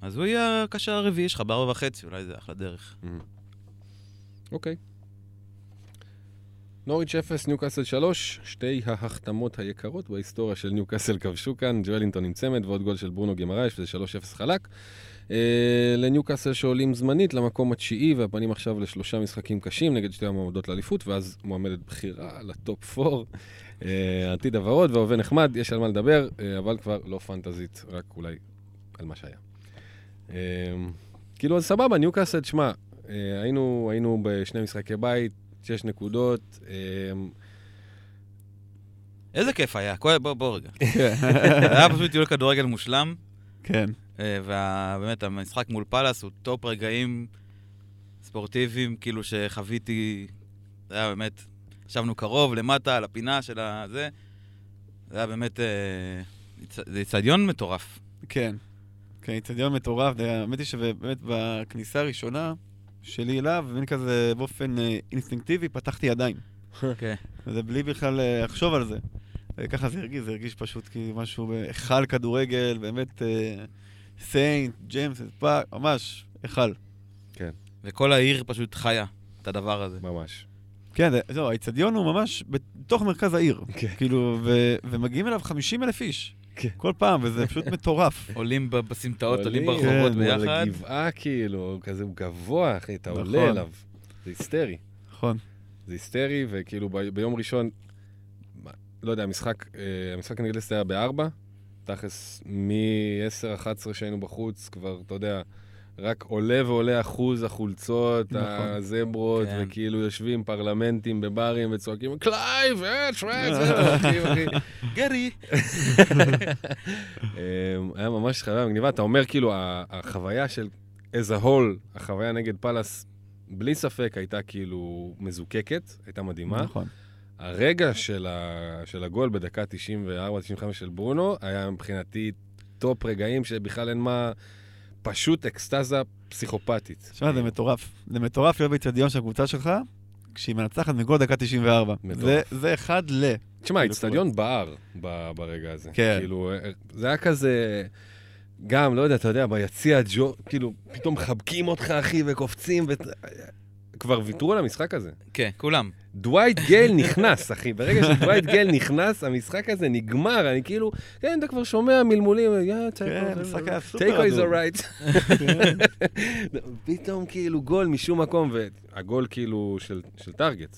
אז הוא יהיה הקשר הרביעי שלך בארבע וחצי, אולי זה אחלה דרך. אוקיי. נוריץ' 0, ניוקאסל 3, שתי ההחתמות היקרות בהיסטוריה של ניוקאסל כבשו כאן, ג'ואלינטון עם צמד ועוד גול של ברונו גמרייש, וזה 3-0 חלק. אה, לניוקאסל שעולים זמנית למקום התשיעי, והפנים עכשיו לשלושה משחקים קשים נגד שתי המועמדות לאליפות, ואז מועמדת בחירה לטופ 4. אה, עתיד הוורוד והווה נחמד, יש על מה לדבר, אה, אבל כבר לא פנטזית, רק אולי על מה שהיה. כאילו, אז סבבה, ניוקאסל, תשמע, אה, היינו, היינו בשני משחקי בית, שש נקודות. איזה כיף היה, בוא, בוא רגע. היה פשוט טיול כדורגל מושלם, כן. ובאמת, המשחק מול פאלאס הוא top רגעים ספורטיביים, כאילו שחוויתי, זה היה באמת, ישבנו קרוב, למטה, על הפינה של הזה. זה היה באמת, אה, זה איצטדיון מטורף. כן. כן, איצטדיון מטורף. האמת היא שבאמת בכניסה הראשונה שלי אליו, מין כזה באופן אה, אינסטינקטיבי, פתחתי ידיים. כן. וזה בלי בכלל אה, לחשוב על זה. וככה זה הרגיש, זה הרגיש פשוט כאילו משהו, אה, היכל כדורגל, באמת אה, סיינט ג'יימס פארק, ממש, היכל. וכל העיר פשוט חיה את הדבר הזה. ממש. כן, זה- זהו, האיצטדיון הוא ממש בתוך מרכז העיר. כן. כאילו, ו- ומגיעים אליו 50 אלף איש. כן. כל פעם, וזה פשוט מטורף. עולים ב- בסמטאות, עולים ברחובות כן, הוא על ביחד. הגבעה כאילו, כזה הוא גבוה, אחי, אתה נכון. עולה אליו. זה היסטרי. נכון. זה היסטרי, וכאילו ב- ביום ראשון, לא יודע, המשחק, אה, המשחק נגד לסטר היה בארבע, תכלס מ-10-11 שהיינו בחוץ, כבר, אתה יודע, רק עולה ועולה אחוז החולצות, נכון. הזברות, כן. וכאילו יושבים פרלמנטים בברים וצועקים, קלייב, אה, טראק, זה, אחי, אחי. גרי! אמ, היה ממש חוויה מגניבה. אתה אומר, כאילו, החוויה של as a whole, החוויה נגד פאלאס, בלי ספק הייתה כאילו מזוקקת, הייתה מדהימה. נכון. הרגע של, ה... של הגול בדקה 94-95 של ברונו, היה מבחינתי top רגעים שבכלל אין מה, פשוט אקסטזה פסיכופתית. תשמע, זה מטורף. זה מטורף להיות באיצטדיון של הקבוצה שלך, כשהיא מנצחת מגול דקה 94. מטורף. זה- זה אחד ל... תשמע, כאילו, האיצטדיון בער ב- ברגע הזה. כן. כאילו, אה, זה היה כזה... גם, לא יודע, אתה יודע, ביציע ג'ו, כאילו, פתאום מחבקים אותך, אחי, וקופצים, ו... כבר ויתרו על המשחק הזה. כן, כולם. דווייט גייל נכנס, אחי. ברגע שדווייט גייל נכנס, המשחק הזה נגמר. אני כאילו, כן, אתה כבר שומע מלמולים, יא, כן, המשחק היה סופר alright. פתאום כאילו גול משום מקום, והגול כאילו של של טארגט,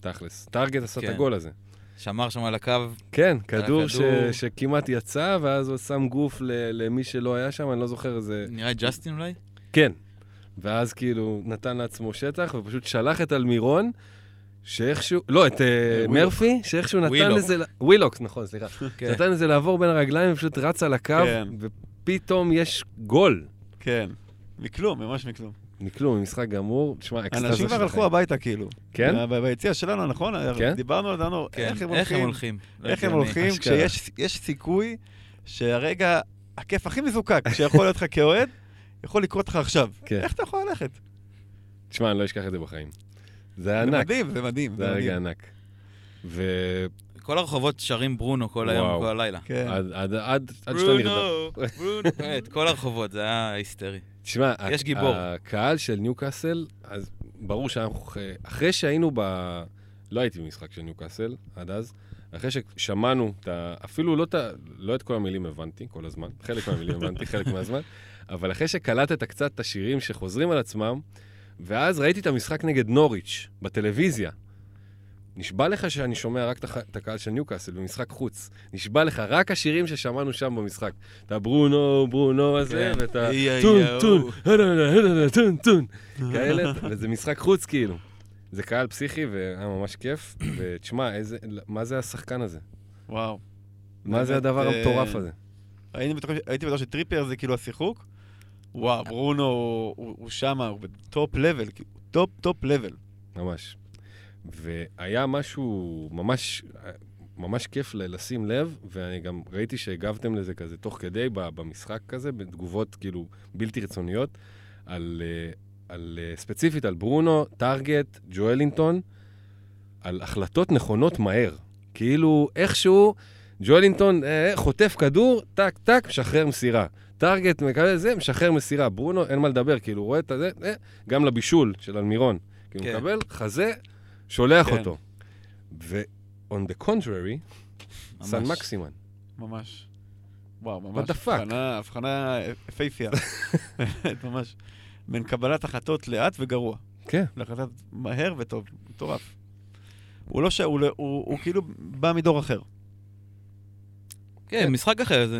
תכלס. טארגט עשה את כן. הגול הזה. שמר שם על הקו. כן, כדור ש-. שכמעט יצא, ואז הוא שם גוף ל- למי שלא היה שם, אני לא זוכר איזה... נראה ג'סטין אולי? כן. ואז כאילו נתן לעצמו שטח, ופשוט שלח את אלמירון, שאיכשהו... לא, את אה, ווילוק. מרפי, שאיכשהו נתן. לזה... ווילוק, נכון, סליחה. כן. נתן לזה לעבור בין הרגליים, ופשוט רץ על הקו, כן. ופתאום יש גול. כן. מכלום, ממש מכלום. מכלום, משחק גמור. תשמע, אקסטזה אנשים כבר הלכו. הביתה, כאילו. כן? ביציע שלנו, נכון? כן? דיברנו על זה, אמרנו, כן. איך הם הולכים? הולכים? איך הם לא. הולכים. כשיש יש סיכוי שהרגע, הכיף הכי מזוקק שיכול להיות לך כאוהד, יכול לקרות לך עכשיו. כן. איך אתה יכול ללכת? תשמע, אני לא אשכח את זה בחיים. זה היה זה ענק, מדהים, זה מדהים. זה היה רגע. ענק. ועד כל הרחובות שרים ברונו כל היום, וואו. כל הלילה. כן. עד- עד עד שאתה נרדם. ברונו. באמת, כל הרחובות, זה היה היסטרי. תשמע, יש גיבור. הקהל של ניוקאסל, אז ברור שאנחנו, אחרי שהיינו ב... לא הייתי במשחק של ניוקאסל עד אז, אחרי ששמענו את ה... אפילו לא, ה... לא את כל המילים הבנתי כל הזמן, חלק מהמילים הבנתי, חלק מהזמן, אבל אחרי שקלטת קצת את השירים שחוזרים על עצמם, ואז ראיתי את המשחק נגד נוריץ' בטלוויזיה. נשבע לך שאני שומע רק את הקהל של ניוקאסל במשחק חוץ. נשבע לך, רק השירים ששמענו שם במשחק. את הברונו, ברונו הזה, כן. ואת ה... אי, Toon, Toon, Toon. כאלה, וזה משחק חוץ כאילו. זה קהל פסיכי והיה ממש כיף. ותשמע, איזה, מה זה השחקן הזה? וואו. מה זה הדבר אה, המטורף הזה? הייתי בטוח- שטריפייר זה כאילו השיחוק. וואו, ברונו הוא- שמה, הוא ב top level, top top level. ממש. והיה משהו ממש, ממש כיף לשים לב, ואני גם ראיתי שהגבתם לזה כזה תוך כדי במשחק כזה, בתגובות כאילו בלתי רצוניות, על, אה, על אה, ספציפית על ברונו, טארגט, ג'ואלינטון, על החלטות נכונות מהר. כאילו, איכשהו, ג'ואלינטון אה, חוטף כדור, טק, טק, משחרר מסירה. טארגט מקבל זה, משחרר מסירה. ברונו, אין מה לדבר, כאילו, רואה את הזה, אה, גם לבישול של אלמירון. כאילו, כן. מקבל חזה, שולח כן. אותו. ו-on the contrary, סן. מקסימן. ממש. וואו, ממש. Fuck? הבחנה, יפהפייה. באמת, ממש. בין קבלת החלטות לאט וגרוע. כן. להחלטת מהר וטוב. מטורף. הוא לא ש... הוא, לא- הוא, הוא כאילו בא מדור אחר. כן, משחק אחר, זה...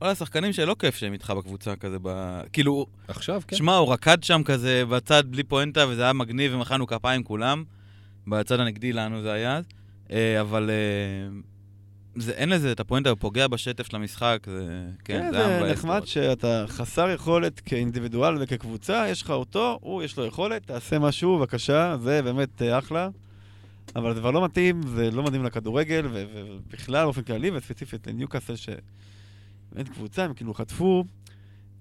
וואלה, שחקנים שלא כיף שהם איתך בקבוצה כזה, ב... כאילו, עכשיו, כן. שמע, הוא רקד שם כזה בצד בלי פואנטה, וזה היה מגניב, ומחאנו כפיים כולם. בצד הנגדי לנו זה היה אז. אה, אבל אה, זה, אין לזה את הפואנטה, הוא פוגע בשטף של המשחק, זה... כן, זה היה זה מבאס נחמד. שאתה חסר יכולת כאינדיבידואל וכקבוצה, יש לך אותו, הוא יש לו יכולת, תעשה משהו, בבקשה, זה באמת אה, אחלה. אבל זה כבר לא מתאים, זה לא מתאים לכדורגל, ובכלל באופן כללי, וספציפית לניוקאסל, שבאמת קבוצה, הם כאילו חטפו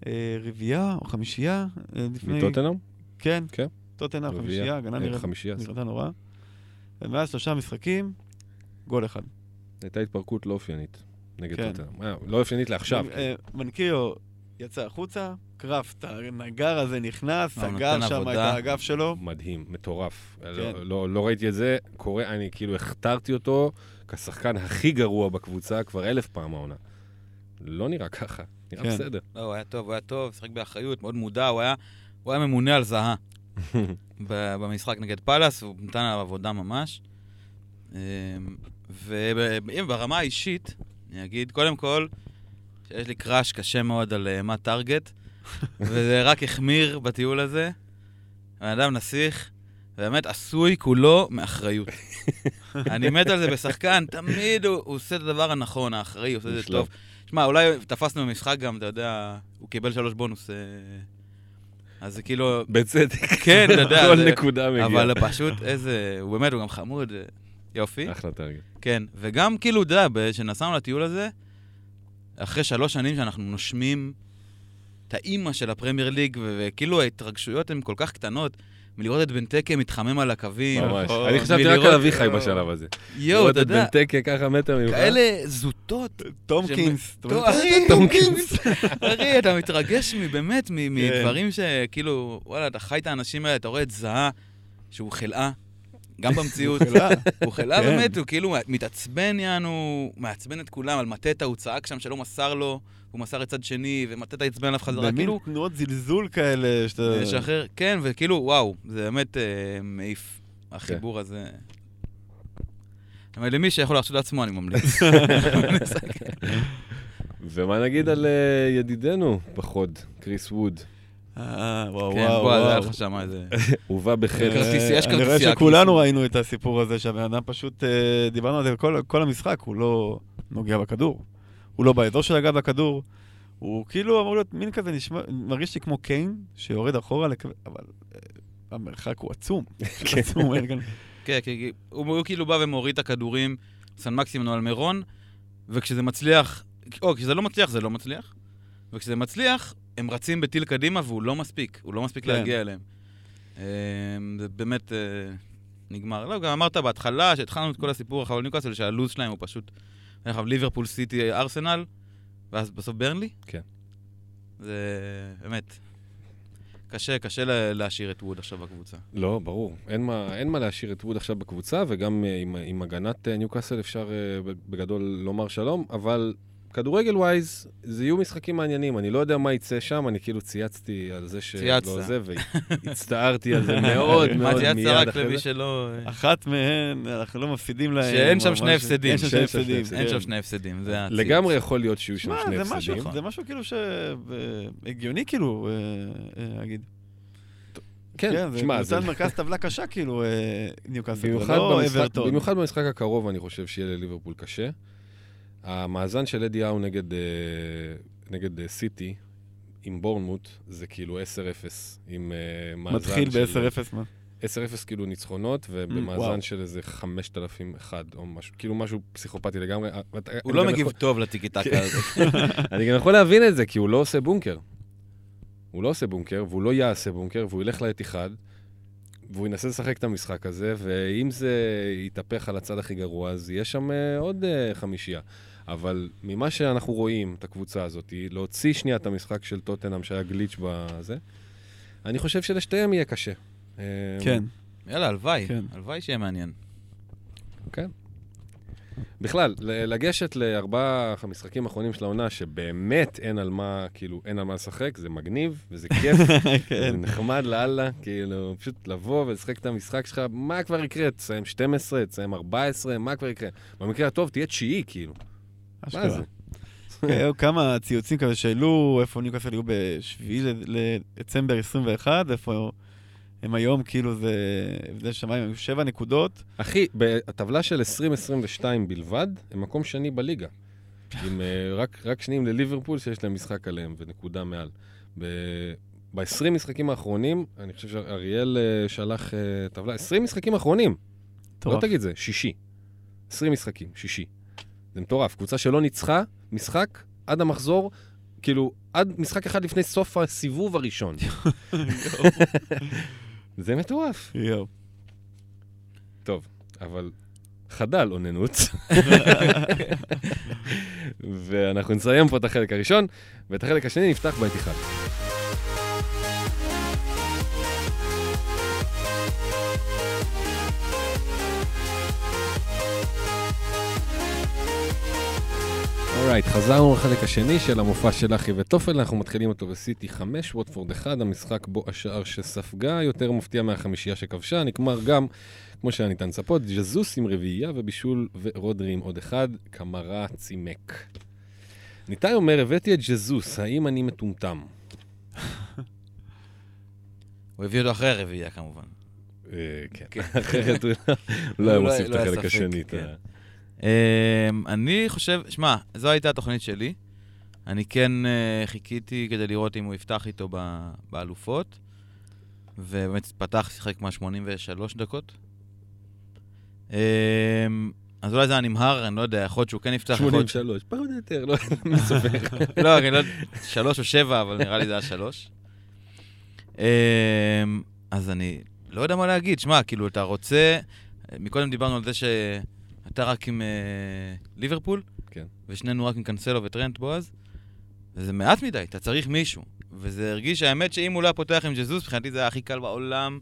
אה, רביעייה או חמישייה אה, לפני... מטוטנאם? כן, כן. טוטנאם. חמישייה, הגנה אה, נראית נורא. ומאז שלושה משחקים, גול אחד. הייתה התפרקות לא אופיינית נגד כן. טוטנאם. אה, לא אופיינית לעכשיו. אה, מנקיו יצא החוצה, קראפט, הנגר הזה נכנס, הוא סגר שם את עבודה. האגף שלו. מדהים, מטורף. כן. לא, לא, לא ראיתי את זה קורה, אני כאילו הכתרתי אותו כשחקן הכי גרוע בקבוצה כבר אלף פעם העונה. לא נראה ככה, נראה כן. בסדר. לא, הוא היה טוב, הוא היה טוב, שיחק באחריות, מאוד מודע, הוא היה, הוא היה ממונה על זהה במשחק נגד פאלאס, הוא נתן עליו עבודה ממש. אמ, וברמה האישית, אני אגיד, קודם כל, שיש לי קראש קשה מאוד על אה, מה טארגט, וזה רק החמיר בטיול הזה. בן אדם נסיך, באמת עשוי כולו מאחריות. אני מת על זה בשחקן, תמיד הוא, הוא עושה את הדבר הנכון, האחראי, הוא עושה את זה. טוב. שמע, אולי תפסנו במשחק גם, אתה יודע, הוא קיבל שלוש בונוס. אה, אז זה כאילו, בצדק. כן, אתה יודע, כל נקודה מגיעה. אבל פשוט איזה, הוא באמת, הוא גם חמוד, אה, יופי. אחלה טרגט. כן, וגם כאילו, אתה יודע, כשנסענו לטיול הזה, אחרי שלוש שנים שאנחנו נושמים את האימא של הפרמייר ליג, וכאילו ההתרגשויות הן כל כך קטנות, מלראות את בנטקה מתחמם על הקווים. ממש. נכון. אני חשבתי רק על אביחי בשלב הזה. יואו, לראות אתה את יודע, בנטקה ככה מטר ממך. כאלה זוטות. טומקינס. אחי, טומקינס. אחי, אתה מתרגש באמת כן. מדברים שכאילו, וואלה, אתה חי את האנשים האלה, אתה רואה את זהה, שהוא חלאה, גם במציאות. הוא חלאה כן. באמת, הוא כאילו מתעצבן יענו, מעצבן את כולם על מטטה, הוא צעק שם שלא מסר לו, הוא מסר את צד שני, ומטטה עצבן עליו חזרה, במין כאילו, תנועות זלזול כאלה, שאתה... לשחרר, כן, וכאילו, וואו, זה באמת אה, מעיף, כן. החיבור הזה. אבל למי שיכול להרשות לעצמו, אני ממליץ. ומה נגיד על אה, ידידנו בחוד, קריס ווד? אה, וואו, כן, וואו, בוא, זה היה. לך שם איזה... הובא. כרטיסי- יש אה, אני רואה כרטיסייה, שכולנו. ראינו את הסיפור הזה, שהבן אדם פשוט, אה, דיברנו על זה כל- המשחק, הוא לא נוגע בכדור. הוא לא באזור של הגב בכדור. הוא כאילו אמור להיות מין כזה, נשמע, מרגיש לי כמו קיין, שיורד אחורה, אבל אה, המרחק הוא עצום. כן. עצום, אין כאן... כן, כן, כן. הוא, כאילו בא ומוריד את הכדורים, סן מקסימום על מירון, וכשזה מצליח, או כשזה לא מצליח, זה לא מצליח, וכשזה מצליח, הם רצים בטיל קדימה והוא לא מספיק, הוא לא מספיק כן. להגיע אליהם. אה, זה באמת אה, נגמר. לא, גם אמרת בהתחלה, שהתחלנו את כל הסיפור אחר ניוקאסל, שהלו"ז שלהם הוא פשוט, אגב, ליברפול סיטי ארסנל, ואז בסוף ברנלי. כן. זה באמת, קשה, קשה לה- להשאיר את ווד עכשיו בקבוצה. לא, ברור. אין מה, אין מה להשאיר את ווד עכשיו בקבוצה, וגם אה, עם, עם הגנת אה, ניוקאסל אפשר אה, בגדול לומר שלום, אבל כדורגל ווייז, זה יהיו משחקים מעניינים. אני לא יודע מה יצא שם, אני כאילו צייצתי על זה שלא. זה, והצטערתי על זה מאוד מה מאוד מה מיד צייצת רק אחרי למי זה. שלא... אחת מהן, אנחנו לא מפסידים להם. שאין שם שני. הפסדים. אין שם שני הפסדים. אין כן. שם שני הפסדים, זה הציוץ. לגמרי יכול להיות שיהיו שם שני זה הפסדים. זה משהו כאילו שהגיוני כאילו, אה, אה, להגיד. כן, זה שמע, זה... קבוצת מרכז טבלה קשה כאילו, אה, ניוקאסל, זה לא אברטון. במיוחד במשחק הקרוב, אני חושב שיהיה לליברפול קשה. המאזן של אדי האו נגד, אה, נגד אה, סיטי, עם בורנמוט, זה כאילו 10-0, עם אה, מאזן מתחיל של- ב-10-0, מה? 10-0 כאילו ניצחונות, ובמאזן וואו. של איזה 5,001 או משהו, כאילו משהו פסיכופתי לגמרי. הוא לא מגיב יכול- טוב לטיקי טקה כן. הזה. אני גם יכול להבין את זה, כי הוא לא עושה בונקר. הוא לא עושה בונקר, והוא לא יעשה בונקר, והוא ילך לאתיחד, והוא ינסה לשחק את המשחק הזה, ואם זה יתהפך על הצד הכי גרוע, אז יהיה שם עוד אה, חמישייה. אבל ממה שאנחנו רואים, את הקבוצה הזאת, להוציא שנייה את המשחק של טוטנאם שהיה גליץ' בזה, אני חושב שלשתיהם יהיה קשה. אה, כן. יאללה, הלוואי. כן. הלוואי שיהיה מעניין. בכלל, ל- לגשת לארבעה המשחקים האחרונים של העונה, שבאמת אין על מה, כאילו, אין על מה לשחק, זה מגניב, וזה כיף, זה כן. נחמד לאללה, כאילו, פשוט לבוא ולשחק את המשחק שלך, מה כבר יקרה? תסיים 12, תסיים 14, מה כבר יקרה? במקרה הטוב, תהיה תשיעי, כאילו. מה. זה? כן, היו כמה ציוצים כזה שהעלו איפה ניוקאסל היו ב-7 לדצמבר 21, איפה הם היום, כאילו זה הבדל שמיים, היו שבע נקודות. אחי, בטבלה של 2022 בלבד, הם מקום שני בליגה. עם אה, רק, רק שניים לליברפול שיש להם משחק עליהם ונקודה מעל. ב-20 משחקים האחרונים, אני חושב שאריאל אה, שלח אה, טבלה, 20 משחקים האחרונים. לא מטורף. תגיד זה, שישי. 20 משחקים, שישי. זה מטורף. קבוצה שלא ניצחה משחק עד המחזור, כאילו, עד משחק אחד לפני סוף הסיבוב הראשון. זה מטורף. יואו. טוב, אבל חדל אוננות. ואנחנו נסיים פה את החלק הראשון, ואת החלק השני נפתח בית אחד. אורייט, חזרנו לחלק השני של המופע של אחי וטופל, אנחנו מתחילים אותו בסיטי 5, ווטפורד 1, המשחק בו השער שספגה, יותר מפתיע מהחמישייה שכבשה, נגמר גם, כמו שהיה ניתן לצפות, ג'זוס עם רביעייה ובישול ורודרי עם עוד אחד, קמרה צימק. ניתאי אומר, הבאתי את ג'זוס, האם אני מטומטם? הוא הביא אותו אחרי הרביעייה כמובן. אה, כן, אחרת הוא לא- היה מוסיף את החלק השני. אמ, אני חושב, שמע, זו הייתה התוכנית שלי. אני כן אה, חיכיתי כדי לראות אם הוא יפתח איתו באלופות, ובאמת פתח, שיחק מה 83 דקות. אמ, אז אולי זה היה נמהר, אני לא יודע, יכול להיות שהוא כן יפתח, יכול להיות... 83, פחות או יותר, לא מי סופר. לא, אני לא יודע, שלוש או שבע, אבל נראה לי זה היה שלוש. אמ, אז אני לא יודע מה להגיד. שמע, כאילו, אתה רוצה... מקודם דיברנו על זה שאתה רק עם אה, ליברפול, כן. ושנינו רק עם קנסלו וטרנט בועז, וזה מעט מדי, אתה צריך מישהו. וזה הרגיש, האמת שאם הוא לא היה פותח עם ג'זוס, מבחינתי זה היה הכי קל בעולם.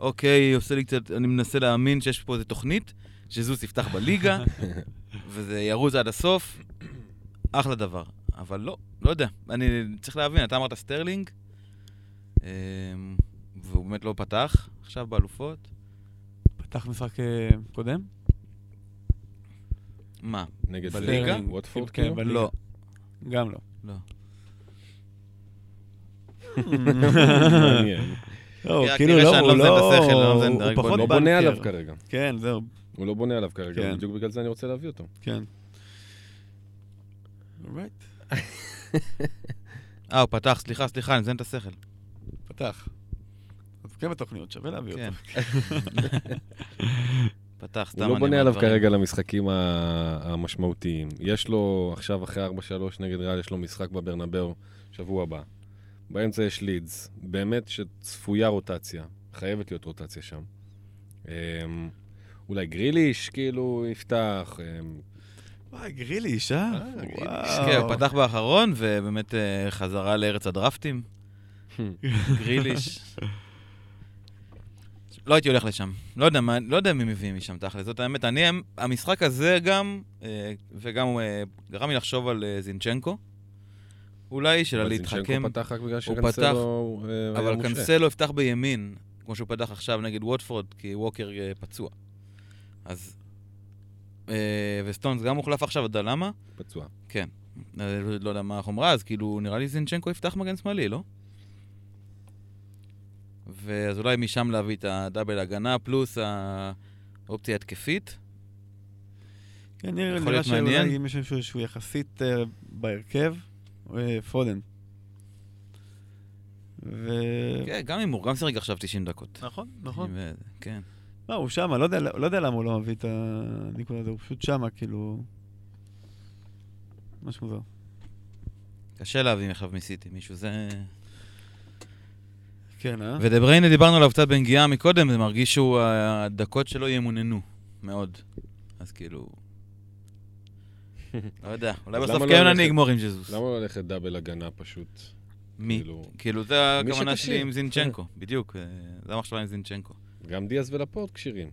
אוקיי, עושה לי קצת, אני מנסה להאמין שיש פה איזה תוכנית, ג'זוס יפתח בליגה, וזה ירוץ עד הסוף. אחלה דבר. אבל לא, לא יודע. אני צריך להבין, אתה אמרת סטרלינג, אמ, והוא באמת לא פתח עכשיו באלופות. פתח משחק אה, קודם? מה? נגד בליגה? ווטפורד, כן, כאילו? בליגה. לא. גם לא. לא. לא, רק כאילו נראה לא, הוא לא לא... השכל, לא הוא פחות לא. בונה עליו כרגע. כן, זהו, הוא לא בונה עליו כרגע, כן. בדיוק בגלל זה אני רוצה להביא אותו. כן. אורייט, אה, הוא פתח, סליחה, סליחה, אני מזיין את השכל. פתח. אז כן בתוכניות, שווה להביא כן. אותו. פתח, סתם הוא לא בונה עליו. כרגע למשחקים המשמעותיים. יש לו עכשיו, אחרי 4-3 נגד ריאל, יש לו משחק בברנבאו שבוע הבא. באמצע יש לידס. באמת שצפויה רוטציה. חייבת להיות רוטציה שם. אמ, אולי גריליש, כאילו, יפתח. אמ, וואי, גריליש, אה? אה, גריליש. וואו. כן, הוא פתח באחרון, ובאמת אה, חזרה לארץ הדרפטים. גריליש. לא הייתי הולך לשם. לא יודע, מה, לא יודע מי מביא משם תכל'ס, זאת האמת. אני, המשחק הזה גם, אה, וגם אה, גרם לי לחשוב על אה, זינצ'נקו. אולי של אבל להתחכם, זינצ'נקו פתח רק בגלל הוא שקנסלו היה אבל מושעה. קנסלו יפתח בימין, כמו שהוא פתח עכשיו נגד ווטפורד, כי ווקר פצוע. אז... וסטונס גם הוחלף עכשיו, אתה יודע למה? פצוע. אה, לא יודע מה החומרה, אז כאילו, נראה לי זינצ'נקו יפתח מגן שמאלי, לא? ואז אולי משם להביא את הדאבל הגנה, פלוס האופציה התקפית. כן, נראה להיות שאולי. אם יש מישהו שהוא יחסית אה, בהרכב, אה, פודן. ו... כן, גם הימור, גם שיחק עכשיו 90 דקות. נכון, נכון. ו- כן. לא, הוא שמה, לא יודע, לא יודע למה הוא לא מביא את הניקוד הזה, הוא פשוט שמה, כאילו... משהו מוזר. קשה להביא מחב מסיטי, מישהו זה... כן, אה? ודבריינה דיברנו עליו קצת בנגיעה מקודם, זה מרגיש שהוא, הדקות שלו ימוננו מאוד. אז כאילו... לא יודע, אולי בסוף למה כן לא אני אגמור עם ג'זוס. למה לא ללכת דאבל הגנה פשוט? מי? כאילו, כאילו, זה הכוונה. שלי עם זינצ'נקו, בדיוק. אה, זה המחשבה עם זינצ'נקו. גם דיאס ולפורט כשירים.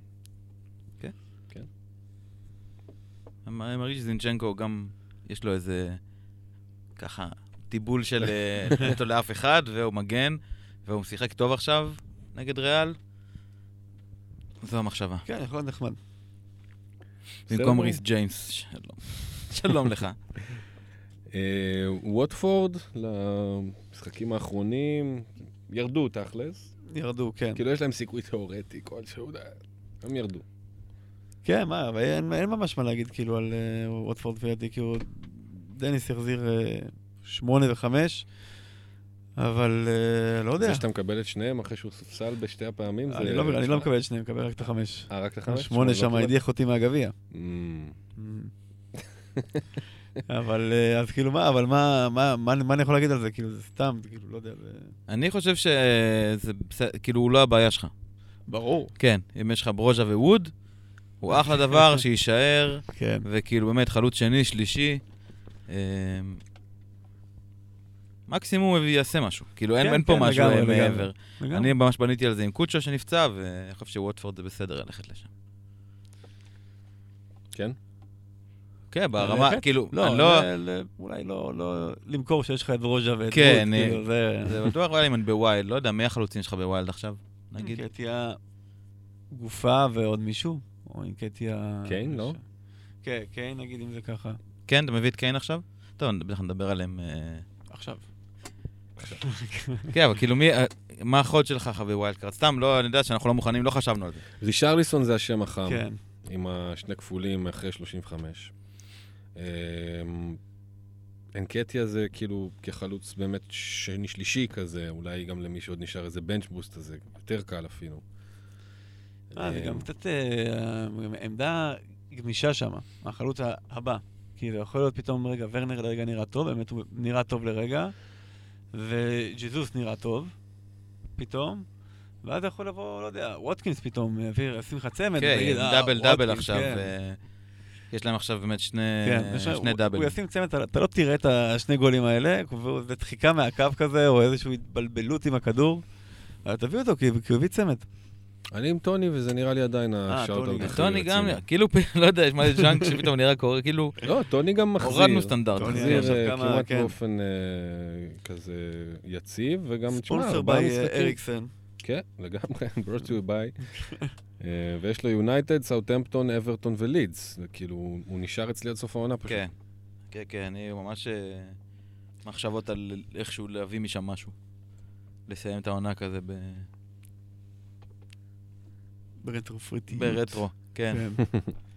אני מרגיש שזינצ'נקו גם, יש לו איזה, ככה, טיבול של אה, אין אותו לאף אחד, והוא מגן, והוא שיחק טוב עכשיו נגד ריאל. זו המחשבה. כן, יכול להיות נחמד. במקום. ריס ג'יימס, שלום. שלום לך. אה, ווטפורד, למשחקים האחרונים, ירדו תכלס. ירדו, כן. כאילו יש להם סיכוי תיאורטי כלשהו, הם ירדו. כן, מה, אבל אין, אין ממש מה להגיד כאילו על uh, ווטפורד וידי, כאילו דניס החזיר uh, שמונה וחמש, אבל uh, לא יודע. זה שאתה מקבל את שניהם אחרי שהוא סופסל בשתי הפעמים, זה... אני לא, אני לא מקבל את שניהם, מקבל רק את החמש. אה, רק את החמש? שמונה לא שם? הדיח אותי מהגביע. Mm. אבל אה, אז כאילו מה, אבל מה, מה, מה, מה אני יכול להגיד על זה? כאילו זה סתם, כאילו, לא יודע, זה... אני חושב שזה בסדר, כאילו, הוא לא הבעיה שלך. ברור. כן, אם יש לך ברוז'ה וווד, הוא אחלה דבר, שיישאר, כן. וכאילו באמת חלוץ שני, שלישי. מקסימום הוא יעשה משהו. כאילו, אין כן, אין פה כן, משהו לגמרי, אה, לגמרי. מעבר. לגמרי. אני ממש בניתי על זה עם קוצ'ו שנפצע, ואני חושב שווטפורד זה בסדר ללכת לשם. כן? כן, ברמה, ללכת? כאילו, לא, אני לא... ל- ל- אולי לא, לא למכור שיש לך את רוז'ה ואת כן, אה, כאילו, זה... זה בטוח אני בווילד, לא יודע, מי החלוצים שלך בווילד עכשיו? נגיד. אינקטיה גופה ועוד מישהו? או אינקטיה... קיין, לא? כן, קיין נגיד אם זה ככה. כן, אתה מביא את קיין עכשיו? טוב, בטח נדבר עליהם. אה, עכשיו. כן, אבל כאילו, מי... אה, מה החוד שלך לך בווילד קארד? סתם, לא, אני יודע שאנחנו לא מוכנים, לא חשבנו על זה. רישרליסון זה השם החם, כן. עם השני כפולים אחרי 35. אמ, אנקטיה זה כאילו כחלוץ באמת שני-שלישי כזה, אולי גם למי שעוד נשאר איזה בנץ' בוסט הזה, יותר קל אפילו. אה, זה אמ, גם קצת אה, עמדה גמישה שם, החלוץ הבא. כי זה יכול להיות פתאום, רגע, ורנר לרגע נראה טוב, באמת הוא נראה טוב לרגע, וג'זוס נראה טוב, פתאום, ואז יכול לבוא, לא יודע, ווטקינס פתאום, יביא, ישים לך צמד, כן, ויגיד, "אה, דאבל דאבל ווטקינס, עכשיו. כן." אה, יש להם עכשיו באמת שני כן, שני הוא- דאבלים. הוא ישים צמד, אתה- אתה לא תראה את השני גולים האלה, זה דחיקה מהקו כזה, או איזושהי התבלבלות עם הכדור, אבל תביא אותו, כי הוא הביא צמד. אני עם טוני, וזה נראה לי עדיין אה, ה shout טוני out גם. הכי טוני גם, רציני. כאילו, לא יודע, יש מה זה junk שפתאום נראה קורה, כאילו, לא, טוני גם מחזיר. הורדנו סטנדרט. טוני מחזיר עכשיו אה, כמעט כן. באופן אה, כזה יציב, וגם, תשמע, ספונסר ארבעה ביי משחקים. אריקסן. כן, לגמרי, you by. אה, ויש לו יונייטד, סאוטהמפטון, אברטון ולידס. זה כאילו, הוא נשאר אצלי עד סוף העונה פשוט. כן, כן, כן, אני ממש מחשבות על איכשהו להביא משם משהו. לסיים את העונה כזה ב- ברטרופריטיות. ברטרו, כן. כן.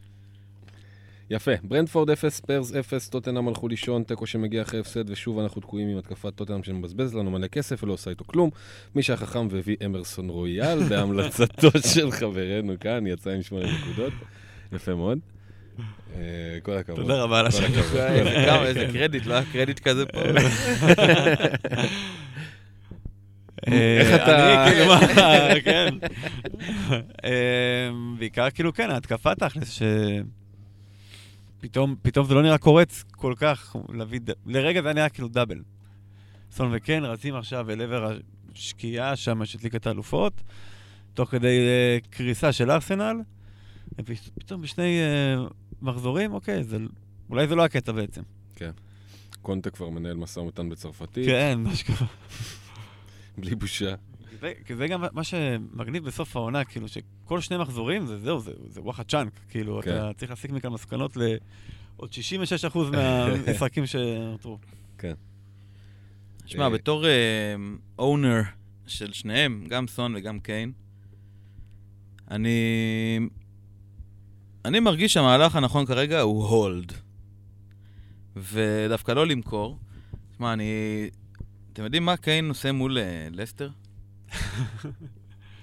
יפה. ברנדפורד 0, ספיירס 0, טוטנאם הלכו לישון, תיקו שמגיע אחרי הפסד, ושוב אנחנו תקועים עם התקפת טוטנאם שמבזבז לנו מלא כסף ולא עושה איתו כלום. מי שהחכם והביא אמרסון רויאל בהמלצתו של חברנו כאן, יצא עם שמונה נקודות. יפה מאוד. אה, כל הכבוד. תודה רבה על. הכבוד. איזה איזה קרדיט, לא היה קרדיט כזה פה. איך אה, אתה- אני כאילו מה, כן. אה, בעיקר כאילו כן, ההתקפה תכלס, שפתאום פתאום זה לא נראה קורץ כל כך, להביא לרגע זה היה נראה כאילו דאבל. סון וקן רצים עכשיו אל עבר השקיעה שם ליגת האלופות, תוך כדי אה, קריסה של ארסנל, ופתאום בשני מחזורים, אוקיי, זה- אולי זה לא הקטע בעצם. קונטה כבר מנהל משא ומתן בצרפתית, כן, מה שקרה. בלי בושה. כי זה- כי זה גם מה שמגניב בסוף העונה, כאילו שכל שני מחזורים זה זהו, זה, זה וואחד צ'אנק, כאילו, כן. אתה צריך להסיק מכאן מסקנות לעוד 66% מהמשחקים שנותרו. שמע, אה, בתור אונר של שניהם, גם סון וגם קיין, אני... אני מרגיש שהמהלך הנכון כרגע הוא הולד. ודווקא לא למכור. שמע, אני אתם יודעים מה קיין עושה מול אה, לסטר?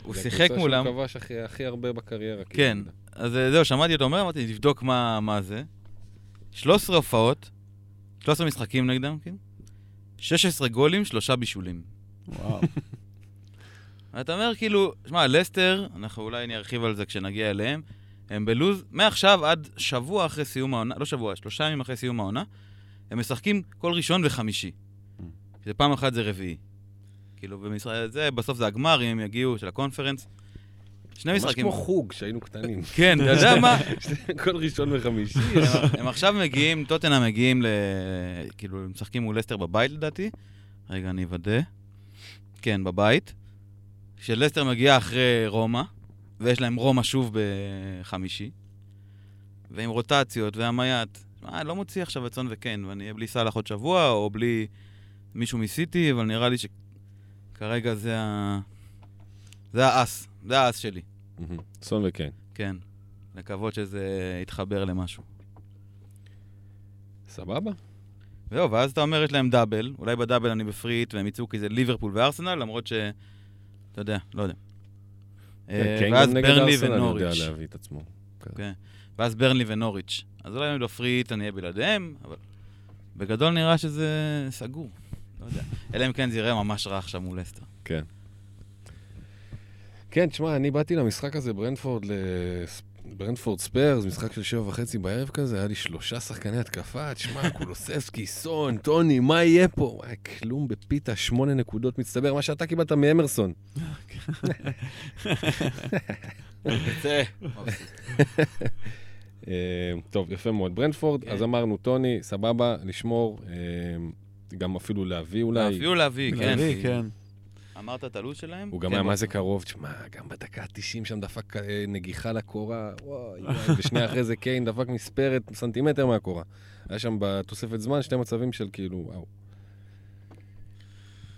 הוא זה שיחק הקבוצה מולם. שהוא כבש הכי- הרבה בקריירה. כן, כאילו. אז אה, זהו, שמעתי אותו אומר, אמרתי, תבדוק מה, מה זה. 13 הופעות, 13 משחקים נגדם, כן? 16 גולים, שלושה בישולים. וואו. ואתה אומר, כאילו, שמע, לסטר, אנחנו אולי נרחיב על זה כשנגיע אליהם, הם בלוז, מעכשיו עד שבוע אחרי סיום העונה, לא שבוע, שלושה ימים אחרי סיום העונה, הם משחקים כל ראשון וחמישי. שזה פעם אחת זה רביעי. כאילו, במשרד, זה, בסוף זה הגמר, אם הם יגיעו, של הקונפרנס. שני ממש משחקים. כמו חוג כשהיינו קטנים. כן, אתה יודע מה? כל ראשון וחמישי. הם- עכשיו מגיעים, טוטנאם מגיעים ל... כאילו, הם משחקים מול לסטר בבית לדעתי. רגע, אני אוודא. כן, בבית. שלסטר מגיעה אחרי רומא, ויש להם רומא שוב בחמישי. ועם רוטציות והמייט. אני לא מוציא עכשיו את סון וקיין, ואני אהיה בלי סאלח עוד שבוע, או בלי מישהו מסיטי, אבל נראה לי שכרגע זה ה... זה האס, זה האס שלי. סון וכן. כן. לקוות שזה יתחבר למשהו. סבבה? זהו, ואז אתה אומר, יש להם דאבל, אולי בדאבל אני בפריט, והם יצאו כי זה ליברפול וארסנל, למרות ש... אתה יודע, לא יודע. אה, ואז כן, גם נגד ברנלי ונוריץ'. עצמו. כן. ואז ברנלי ונוריץ'. אז אולי אני בפריט, אני אהיה בלעדיהם, אבל בגדול נראה שזה סגור. לא יודע. אלא אם כן זה יראה ממש רע עכשיו מול לסטר. כן. כן, תשמע, אני באתי למשחק הזה, ברנטפורד, לס- ברנטפורד ספרס, משחק של שבע וחצי בערב כזה, היה לי שלושה שחקני התקפה, תשמע, קולוסבסקי, סון, טוני, מה יהיה פה? היה כלום בפיתה, שמונה נקודות מצטבר, מה שאתה קיבלת מאמרסון. אה, טוב, יפה מאוד. ברנטפורד, כן. אז אמרנו, טוני, סבבה, לשמור, אה, גם אפילו להביא אולי. אפילו להביא, כן. להביא, כן. אמרת את הלו"ז שלהם? הוא גם כן, היה. מה זה קרוב, תשמע, גם בדקה ה-90 שם דפק אה, נגיחה לקורה, וואי ושנייה אחרי זה קיין דפק מספרת סנטימטר מהקורה. היה שם בתוספת זמן שתי מצבים של כאילו, וואו.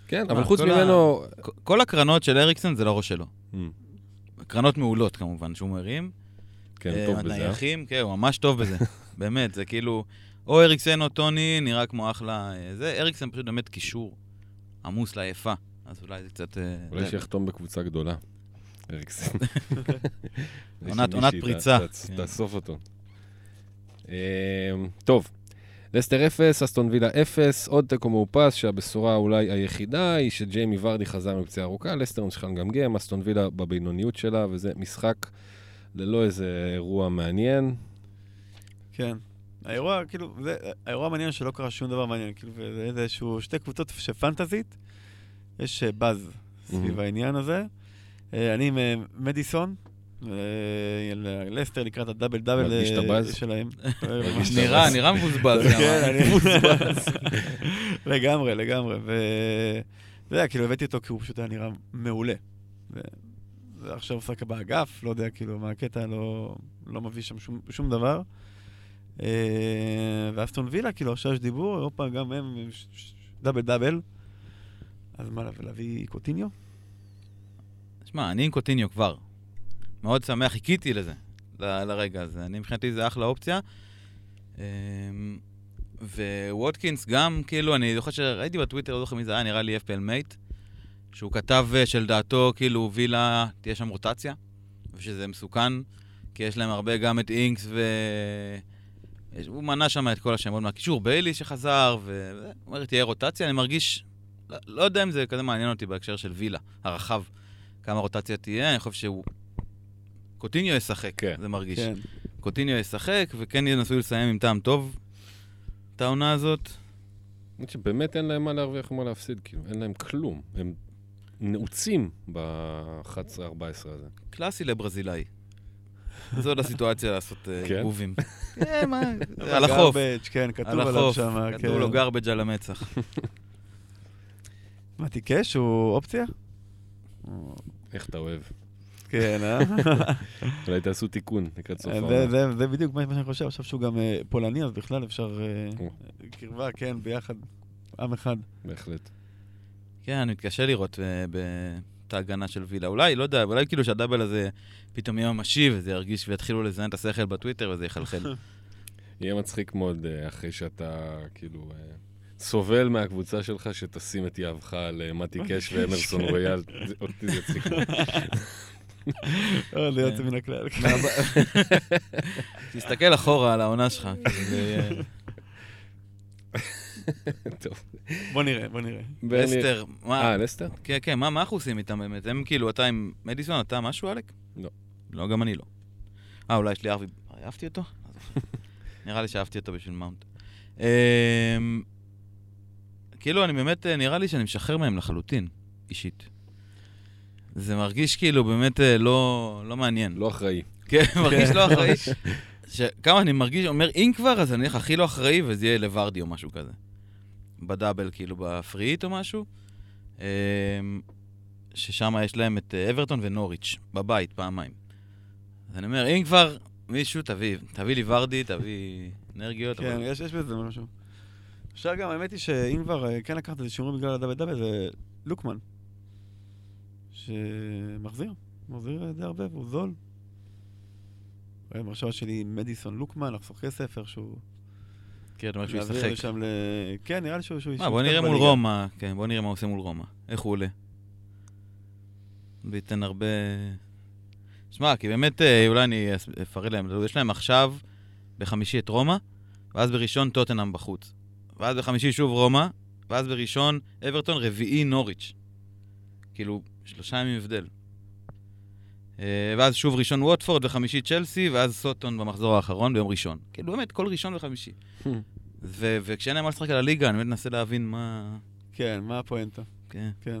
כן, אבל מה, חוץ ממנו... כל הקרנות של אריקסון זה לא ראש שלו. Mm, קרנות מעולות כמובן, שהוא מרים. כן, אה, טוב בזה. אה? הנייחים, כן, הוא ממש טוב בזה. באמת, זה כאילו, או אריקסן או טוני, נראה כמו אחלה... אה, זה, אריקסן פשוט באמת קישור עמוס לעייפה. אז אולי זה קצת... אה, אולי שיחתום בקבוצה גדולה. אריקסן. עונת- פריצה. כן. תאסוף אותו. אה, טוב, לסטר 0, אסטון וילה 0, עוד תיקו מאופס, שהבשורה אולי היחידה היא שג'יימי ורדי חזר מפציעה ארוכה, לסטר ממשיכה לגמגם, אסטון וילה בבינוניות שלה, וזה משחק ללא איזה אירוע מעניין. כן. האירוע, כאילו, זה, האירוע המעניין שלא קרה שום דבר מעניין, כאילו, זה איזשהו שתי קבוצות שפנטזית, יש אה, באז סביב. העניין הזה. אה, אני עם אה, מדיסון, לסטר לקראת הדאבל דאבל? שלהם. נראה. נראה מבוזבז. כן. אני לגמרי, לגמרי. ואתה יודע, כאילו הבאתי אותו כי הוא פשוט היה נראה מעולה. ו- ועכשיו הוא משחק באגף, לא יודע כאילו מה הקטע, לא, לא מביא שם שום דבר. אה, ואסטון וילה, כאילו עכשיו יש דיבור, אירופה גם הם double double. אז מה, להביא קוטיניו? שמע, אני עם קוטיניו כבר. מאוד שמח, חיכיתי לזה, לרגע הזה. אני מבחינתי זה אחלה אופציה. אמ, וווטקינס גם, כאילו, אני זוכר שראיתי בטוויטר, לא זוכר מי זה היה, נראה לי FPL Mate, שהוא כתב אה, שלדעתו, כאילו, וילה, תהיה שם רוטציה, ושזה מסוכן, כי יש להם הרבה גם את אינקס ו... הוא מנה שם את כל השמות מהקישור, ביילי שחזר, והוא אומר, תהיה רוטציה, אני מרגיש, לא, לא יודע אם זה כזה מעניין אותי בהקשר של וילה, הרחב, כמה רוטציה תהיה, אני חושב שהוא... קוטיניו ישחק, כן. זה מרגיש. כן. קוטיניו ישחק, וכן ינסו לסיים עם טעם טוב את העונה הזאת. האמת שבאמת אין להם מה להרוויח ומה להפסיד, כאילו, אין להם כלום. הם נעוצים ב-11-14 הזה. קלאסי לברזילאי. זאת הסיטואציה לעשות אה, כן? עיבובים. כן, מה, על החוף. גרבג', כן, כתוב על עליו החוף. שם. כתוב לו גרבג' על המצח. מה, תיקש? הוא אופציה? איך אתה אוהב. כן, אה? אולי תעשו תיקון לקראת סוף זה, העונה. זה, זה בדיוק מה שאני חושב, עכשיו שהוא גם אה, פולני, אז בכלל אפשר אה. קרבה, כן, ביחד, עם אחד. בהחלט. כן, אני מתקשה לראות אה, ב- את ההגנה של וילה. אולי, לא יודע, אולי כאילו שהדאבל הזה פתאום יהיה ממשי, וזה ירגיש ויתחילו לזיין את השכל בטוויטר וזה יחלחל. יהיה מצחיק מאוד אה, אחרי שאתה, כאילו, אה, סובל מהקבוצה שלך שתשים את יהבך על אה, מתי קאש ואמרסון רויאל. אותי זה יצחיק. זה יוצא מן הכלל. תסתכל אחורה על העונה שלך. טוב. בוא נראה, בוא נראה. לסטר, מה... אה, לסטר? כן, כן, מה מה אנחנו עושים איתם באמת? הם כאילו, אתה עם מדיסון, אתה משהו, אלק? לא. לא, גם אני לא. אה, אולי יש לי ארווי... אהבתי אותו? נראה לי שאהבתי אותו בשביל מאונט. אמ, כאילו, אני באמת, אה, נראה לי שאני משחרר מהם לחלוטין, אישית. זה מרגיש כאילו באמת אה, לא לא מעניין. לא אחראי. כן, מרגיש לא אחראי. שכמה אני מרגיש, אומר, אם כבר, אז אני אלך הכי לא אחראי, וזה יהיה לוורדי או משהו כזה. בדאבל, כאילו, בפריט או משהו. אמ, ששם יש להם את אה, אברטון ונוריץ', בבית, פעמיים. אז אני אומר, אם כבר, מישהו, תביא, תביא לי ורדי, תביא אנרגיות. כן, אבל- יש יש בזה משהו. אפשר גם, האמת היא שאם כבר אה, כן לקחת את השיעורים בגלל הדאבל דאבל, זה לוקמן. שמחזיר, מחזיר אה, די הרבה והוא זול. אה, המחשבה שלי עם מדיסון לוקמן, לחסוך כסף איכשהו. כן, אתה אומר שהוא ישחק. ל... כן, נראה לי שהוא... מה, בוא ישחק נראה מול. רומא, כן, בוא נראה מה עושה מול רומא. איך הוא עולה. וייתן הרבה... שמע, כי באמת, אה, אולי אני אפרט להם, יש להם עכשיו בחמישי את רומא, ואז בראשון טוטנאם בחוץ. ואז בחמישי שוב רומא, ואז בראשון אברטון, רביעי נוריץ'. כאילו, שלושה ימים הבדל. אה, ואז שוב ראשון ווטפורד וחמישי צ'לסי, ואז סוטון במחזור האחרון ביום ראשון. כאילו, באמת, כל ראשון וחמישי. ו- וכשאין להם מה לשחק על הליגה, אני באמת מנסה להבין מה... כן, מה הפואנטה? כן. כן.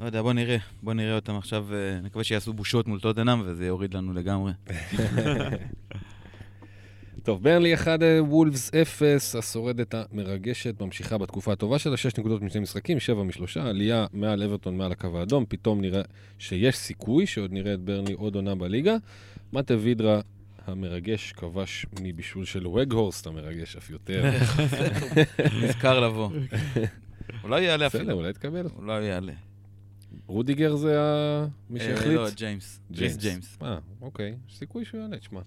לא יודע, בוא נראה. בוא נראה אותם עכשיו, אה, נקווה שיעשו בושות מול טוטנאם, וזה יוריד לנו לגמרי. טוב, ברנלי 1, אה, וולפס 0, השורדת המרגשת, ממשיכה בתקופה הטובה שלה, 6 נקודות משני משחקים, 7 משלושה, עלייה מעל אברטון, מעל הקו האדום, פתאום נראה שיש סיכוי שעוד נראה את ברנלי עוד עונה בליגה. מטה וידרה המרגש כבש מבישול של ווגהורסט המרגש אף יותר. נזכר לבוא. אולי יעלה בסדר, אפילו. אולי תקבל. אולי יעלה. רודיגר זה מי אה, שהחליט? לא, ג'יימס. ג'יימס. אה, אוקיי, סיכוי שהוא יעלה, תשמע.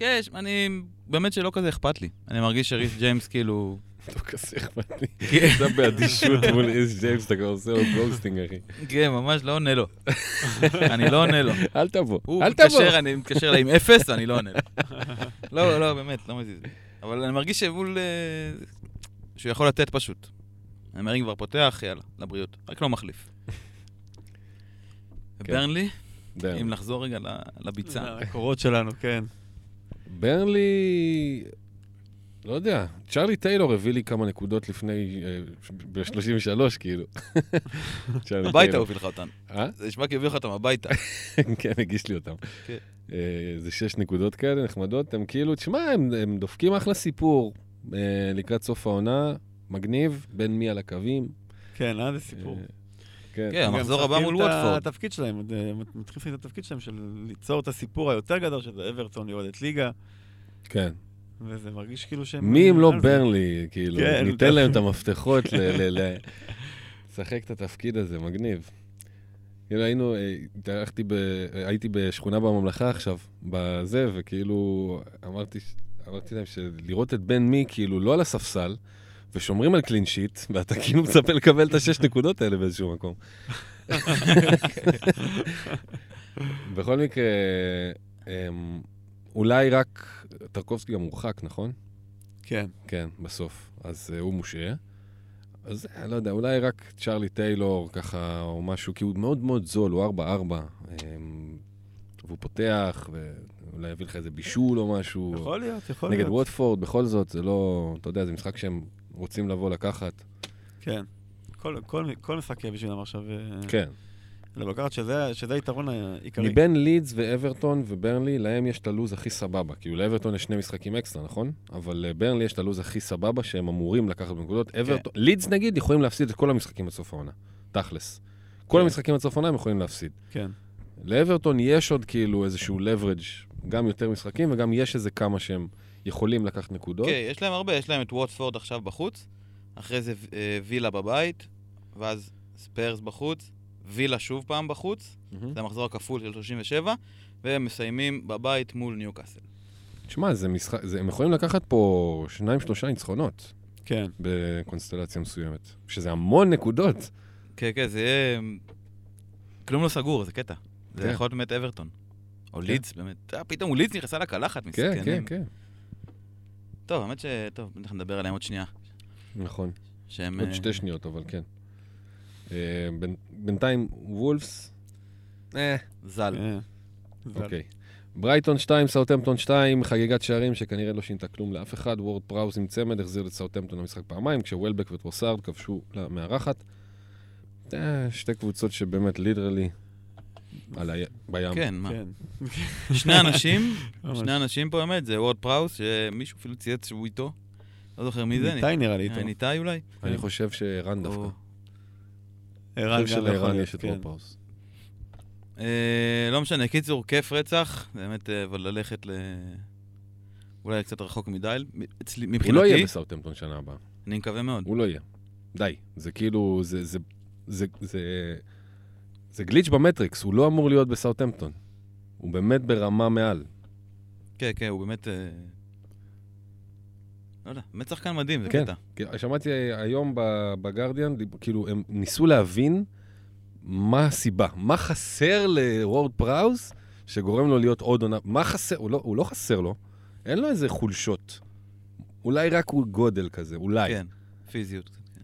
כן, אני... באמת שלא כזה אכפת לי. אני מרגיש שריס ג'יימס כאילו... לא כזה אכפת לי. כן, אתה באדישות מול ריס ג'יימס, אתה כבר עושה לו ghosting, אחי. כן, ממש לא עונה לו. אני לא עונה לו. אל תבוא, הוא אל תבוא. מתקשר, אני מתקשר אליי עם אפס, אני לא עונה לו. לא, לא, באמת, לא מזיז לי. אבל אני מרגיש שמול... אה, שהוא יכול לתת פשוט. אני אומר, אם כבר פותח, יאללה, לבריאות. רק לא מחליף. כן. ברנלי. אם לחזור רגע לביצה. הקורות שלנו, כן. ברנלי, לא יודע, צ'רלי טיילור הביא לי כמה נקודות לפני, ב-33 כאילו. הביתה. הוא הביא לך אותן. אה? זה נשמע כי הוא הביא לך אותם הביתה. כן, הגיש לי אותם. כן. אה, זה שש נקודות כאלה נחמדות, הם כאילו, תשמע, הם הם דופקים אחלה סיפור אה, לקראת סוף העונה, מגניב, בין מי על הקווים. כן, אה, זה סיפור. כן. כן, המחזור הבא משחקים מול את ווטפורד. התפקיד שלהם, אה, לעשות את התפקיד שלהם של ליצור את הסיפור היותר גדול, שזה אברטון יורדת ליגה, כן. וזה מרגיש כאילו שהם... מי אם לא. ברנלי, כאילו, כן, ניתן להם את המפתחות ל... ל- ל- לשחק את התפקיד הזה, מגניב. כאילו היינו, אה, התארחתי ב... הייתי בשכונה בממלכה עכשיו, בזה, וכאילו אמרתי, אמרתי להם שלראות את בן מי, כאילו, לא על הספסל, ושומרים על קלין שיט, ואתה כאילו מצפה לקבל את השש נקודות האלה באיזשהו מקום. בכל מקרה, אמ, אולי רק, טרקובסקי גם מורחק, נכון? כן. כן, בסוף. אז uh, הוא מושעה. אז אני לא יודע, אולי רק צ'רלי טיילור ככה, או משהו, כי הוא מאוד מאוד זול, הוא 4-4. אמ, והוא פותח, ואולי יביא לך איזה בישול או משהו. יכול להיות, יכול נגד להיות. ווטפורד, בכל זאת, זה לא, אתה יודע, זה משחק שהם רוצים לבוא לקחת. כן. כל- כל- כל משחק יהיה בשבילם עכשיו. אה, כן. לבוא לקחת שזה שזה היתרון העיקרי. מבין לידס ואברטון וברנלי, להם יש את הלוז הכי סבבה. כאילו לאברטון יש שני משחקים אקסטרה, נכון? אבל לברנלי יש את הלוז הכי סבבה שהם אמורים לקחת בנקודות. אברטון, לידס נגיד, יכולים להפסיד את כל המשחקים עד סוף העונה. תכלס. כל כן. המשחקים עד סוף העונה הם יכולים להפסיד. כן. לאברטון יש עוד כאילו איזשהו leverage, גם יותר משחקים וגם יש איזה כמה שהם יכולים לקחת נקודות. כן, יש להם הרבה, יש להם את ווטפורד עכשיו בחוץ, אחרי זה אה, וילה בבית, ואז ספיירס בחוץ, וילה שוב פעם בחוץ, מהמם. זה המחזור הכפול של 37, והם מסיימים בבית מול ניוקאסל. תשמע, זה משחק, זה, הם יכולים לקחת פה שניים, שלושה ניצחונות. כן. בקונסטלציה מסוימת. שזה המון נקודות. כן, כן, זה יהיה... כלום לא סגור, זה קטע. זה כן. יכול להיות באמת אברטון. או כן. לידס, באמת. אה, פתאום לידס נכנסה לקלחת, כן, מסכנים. כן, כן. טוב, האמת ש... טוב, בטח נדבר עליהם עוד שנייה. נכון. שהם... עוד אה, שתי שניות, אבל כן. אה, בינתיים, וולפס, אה, ז"ל. אה, ז"ל. אוקיי. ברייטון 2, סאוטהמפטון 2, חגיגת שערים שכנראה לא שינתה כלום לאף אחד. וורד פראוס עם צמד החזיר לסאוטהמפטון למשחק פעמיים, כשוולבק וטרוסארד כבשו למארחת. שתי קבוצות שבאמת literally על הים, בים. כן, מה? כן. שני אנשים. שני אנשים פה באמת, זה וורד פראוס, שמישהו אפילו צייץ שהוא איתו. לא זוכר מי זה. ניתאי נראה לי אה, איתו. ניתאי אולי? אני חושב שערן דווקא. ערן גם יכול יש את כן. וורד פראוס. אה, לא משנה, קיצור, כיף רצח. באמת, אה, אבל ללכת ל... אולי קצת רחוק מדי, אצלי, הוא לא מבחינתי, יהיה בסאוטהמפטון שנה הבאה. אני מקווה מאוד. הוא לא יהיה. די. זה כאילו, זה, זה, גליץ' במטריקס, הוא לא אמור להיות בסאוטהמפטון. הוא באמת ברמה מעל. כן, כן, הוא באמת... אה, לא יודע, באמת שחקן מדהים, זה כן. קטע. כי שמעתי היום ב- בגרדיאן, כאילו, הם ניסו להבין מה הסיבה, מה חסר לוורד פראוס שגורם לו להיות עוד עונה, מה חסר, הוא לא, הוא לא חסר לו, אין לו איזה חולשות. אולי רק הוא גודל כזה, אולי. כן, פיזיות. כן.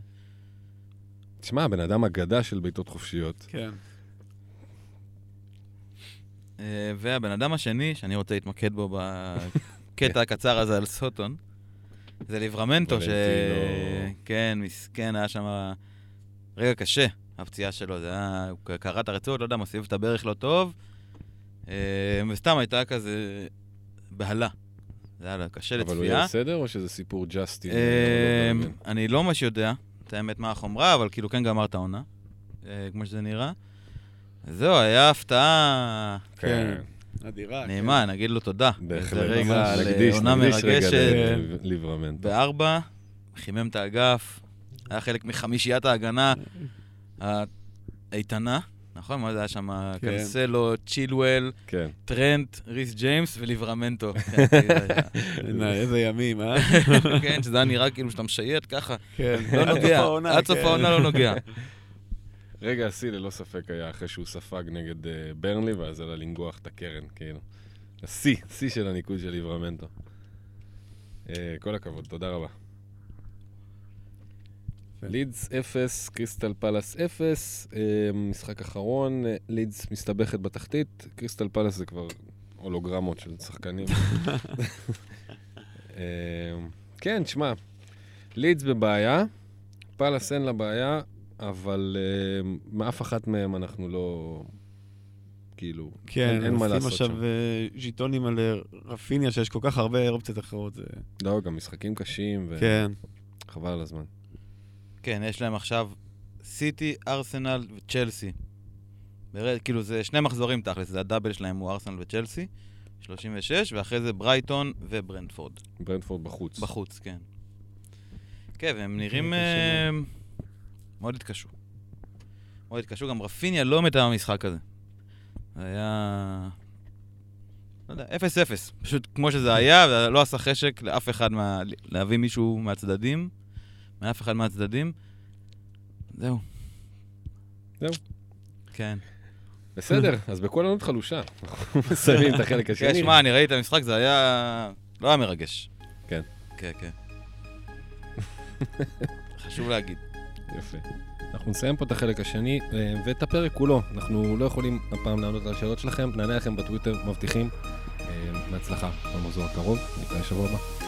תשמע, הבן אדם אגדה של בעיטות חופשיות. כן. אה, והבן אדם השני, שאני רוצה להתמקד בו בקטע הקצר הזה על סוטון, זה ליברמנטו, ש... כן, מסכן, היה שם רגע קשה, הפציעה שלו, זה היה... הוא קרע את הרצועות, לא יודע, מוסיף את הברך לא טוב, אה, וסתם הייתה כזה בהלה. זה היה קשה אבל הוא לצפייה. יהיה בסדר, או שזה סיפור ג'סטין? אה, לא, אני לא ממש יודע את האמת מה החומרה, אבל כאילו כן גמר את העונה, כמו שזה נראה. זהו, היה הפתעה כן, אדירה. כן. נעימה, נגיד לו תודה. בהחלט. זה רגע ממש. על נקדיש, עונה נקדיש רגע מרגשת. ל- ליברמנטו. בארבע, חימם את האגף, היה חלק מחמישיית ההגנה האיתנה, נכון? מה זה היה שם? כן. קנסלו, צ'ילואל, כן. טרנט, ריס ג'יימס וליברמנטו. כן, איזה ימים, אה? כן, שזה היה נראה כאילו שאתה משייט ככה, כן. לא עד סוף נוגע, העונה, עד סוף כן. העונה לא נוגע. רגע השיא ללא ספק היה אחרי שהוא ספג נגד אה, ברנלי, ואז עלה לנגוח את הקרן, כאילו. השיא, שיא של הניקוד של ליבראמנטו. אה, כל הכבוד, תודה רבה. לידס 0, קריסטל פלאס 0, אה, משחק אחרון, לידס מסתבכת בתחתית, קריסטל פלאס זה כבר הולוגרמות של שחקנים. כן, תשמע, לידס בבעיה, פלאס אין לה בעיה, אבל אה, מאף אחת מהם אנחנו לא... כאילו, כן, אין, אין מה עושים לעשות עכשיו שם. אה, ז'יטונים על אה, רפיניה, שיש כל כך הרבה אופציות אחרות. זה- לא, גם משחקים קשים, כן. וחבל על הזמן. כן, יש להם עכשיו סיטי, ארסנל וצ'לסי. ברד, כאילו זה שני מחזורים תכלס, זה הדאבל שלהם הוא ארסנל וצ'לסי, 36, ואחרי זה ברייטון וברנדפורד. ברנדפורד בחוץ. בחוץ, כן. כן, והם נראים... מאוד התקשו. מאוד התקשו, גם רפיניה לא מתה במשחק הזה. זה היה... לא יודע, 0-0. פשוט כמו שזה היה, ולא עשה חשק לאף אחד מה... להביא מישהו מהצדדים, מאף אחד מהצדדים. זהו. זהו. כן. בסדר, אז בכל ענות חלושה. מסיימים את החלק כן, השני. שמע, אני ראיתי את המשחק, זה היה... לא היה מרגש. כן. כן, כן. חשוב להגיד. יפה. אנחנו נסיים פה את החלק השני, אה, ואת הפרק כולו. אנחנו לא יכולים הפעם לענות על השאלות שלכם, נענה לכם בטוויטר, מבטיחים. אה, בהצלחה במחזור הקרוב, נתראה שבוע הבא.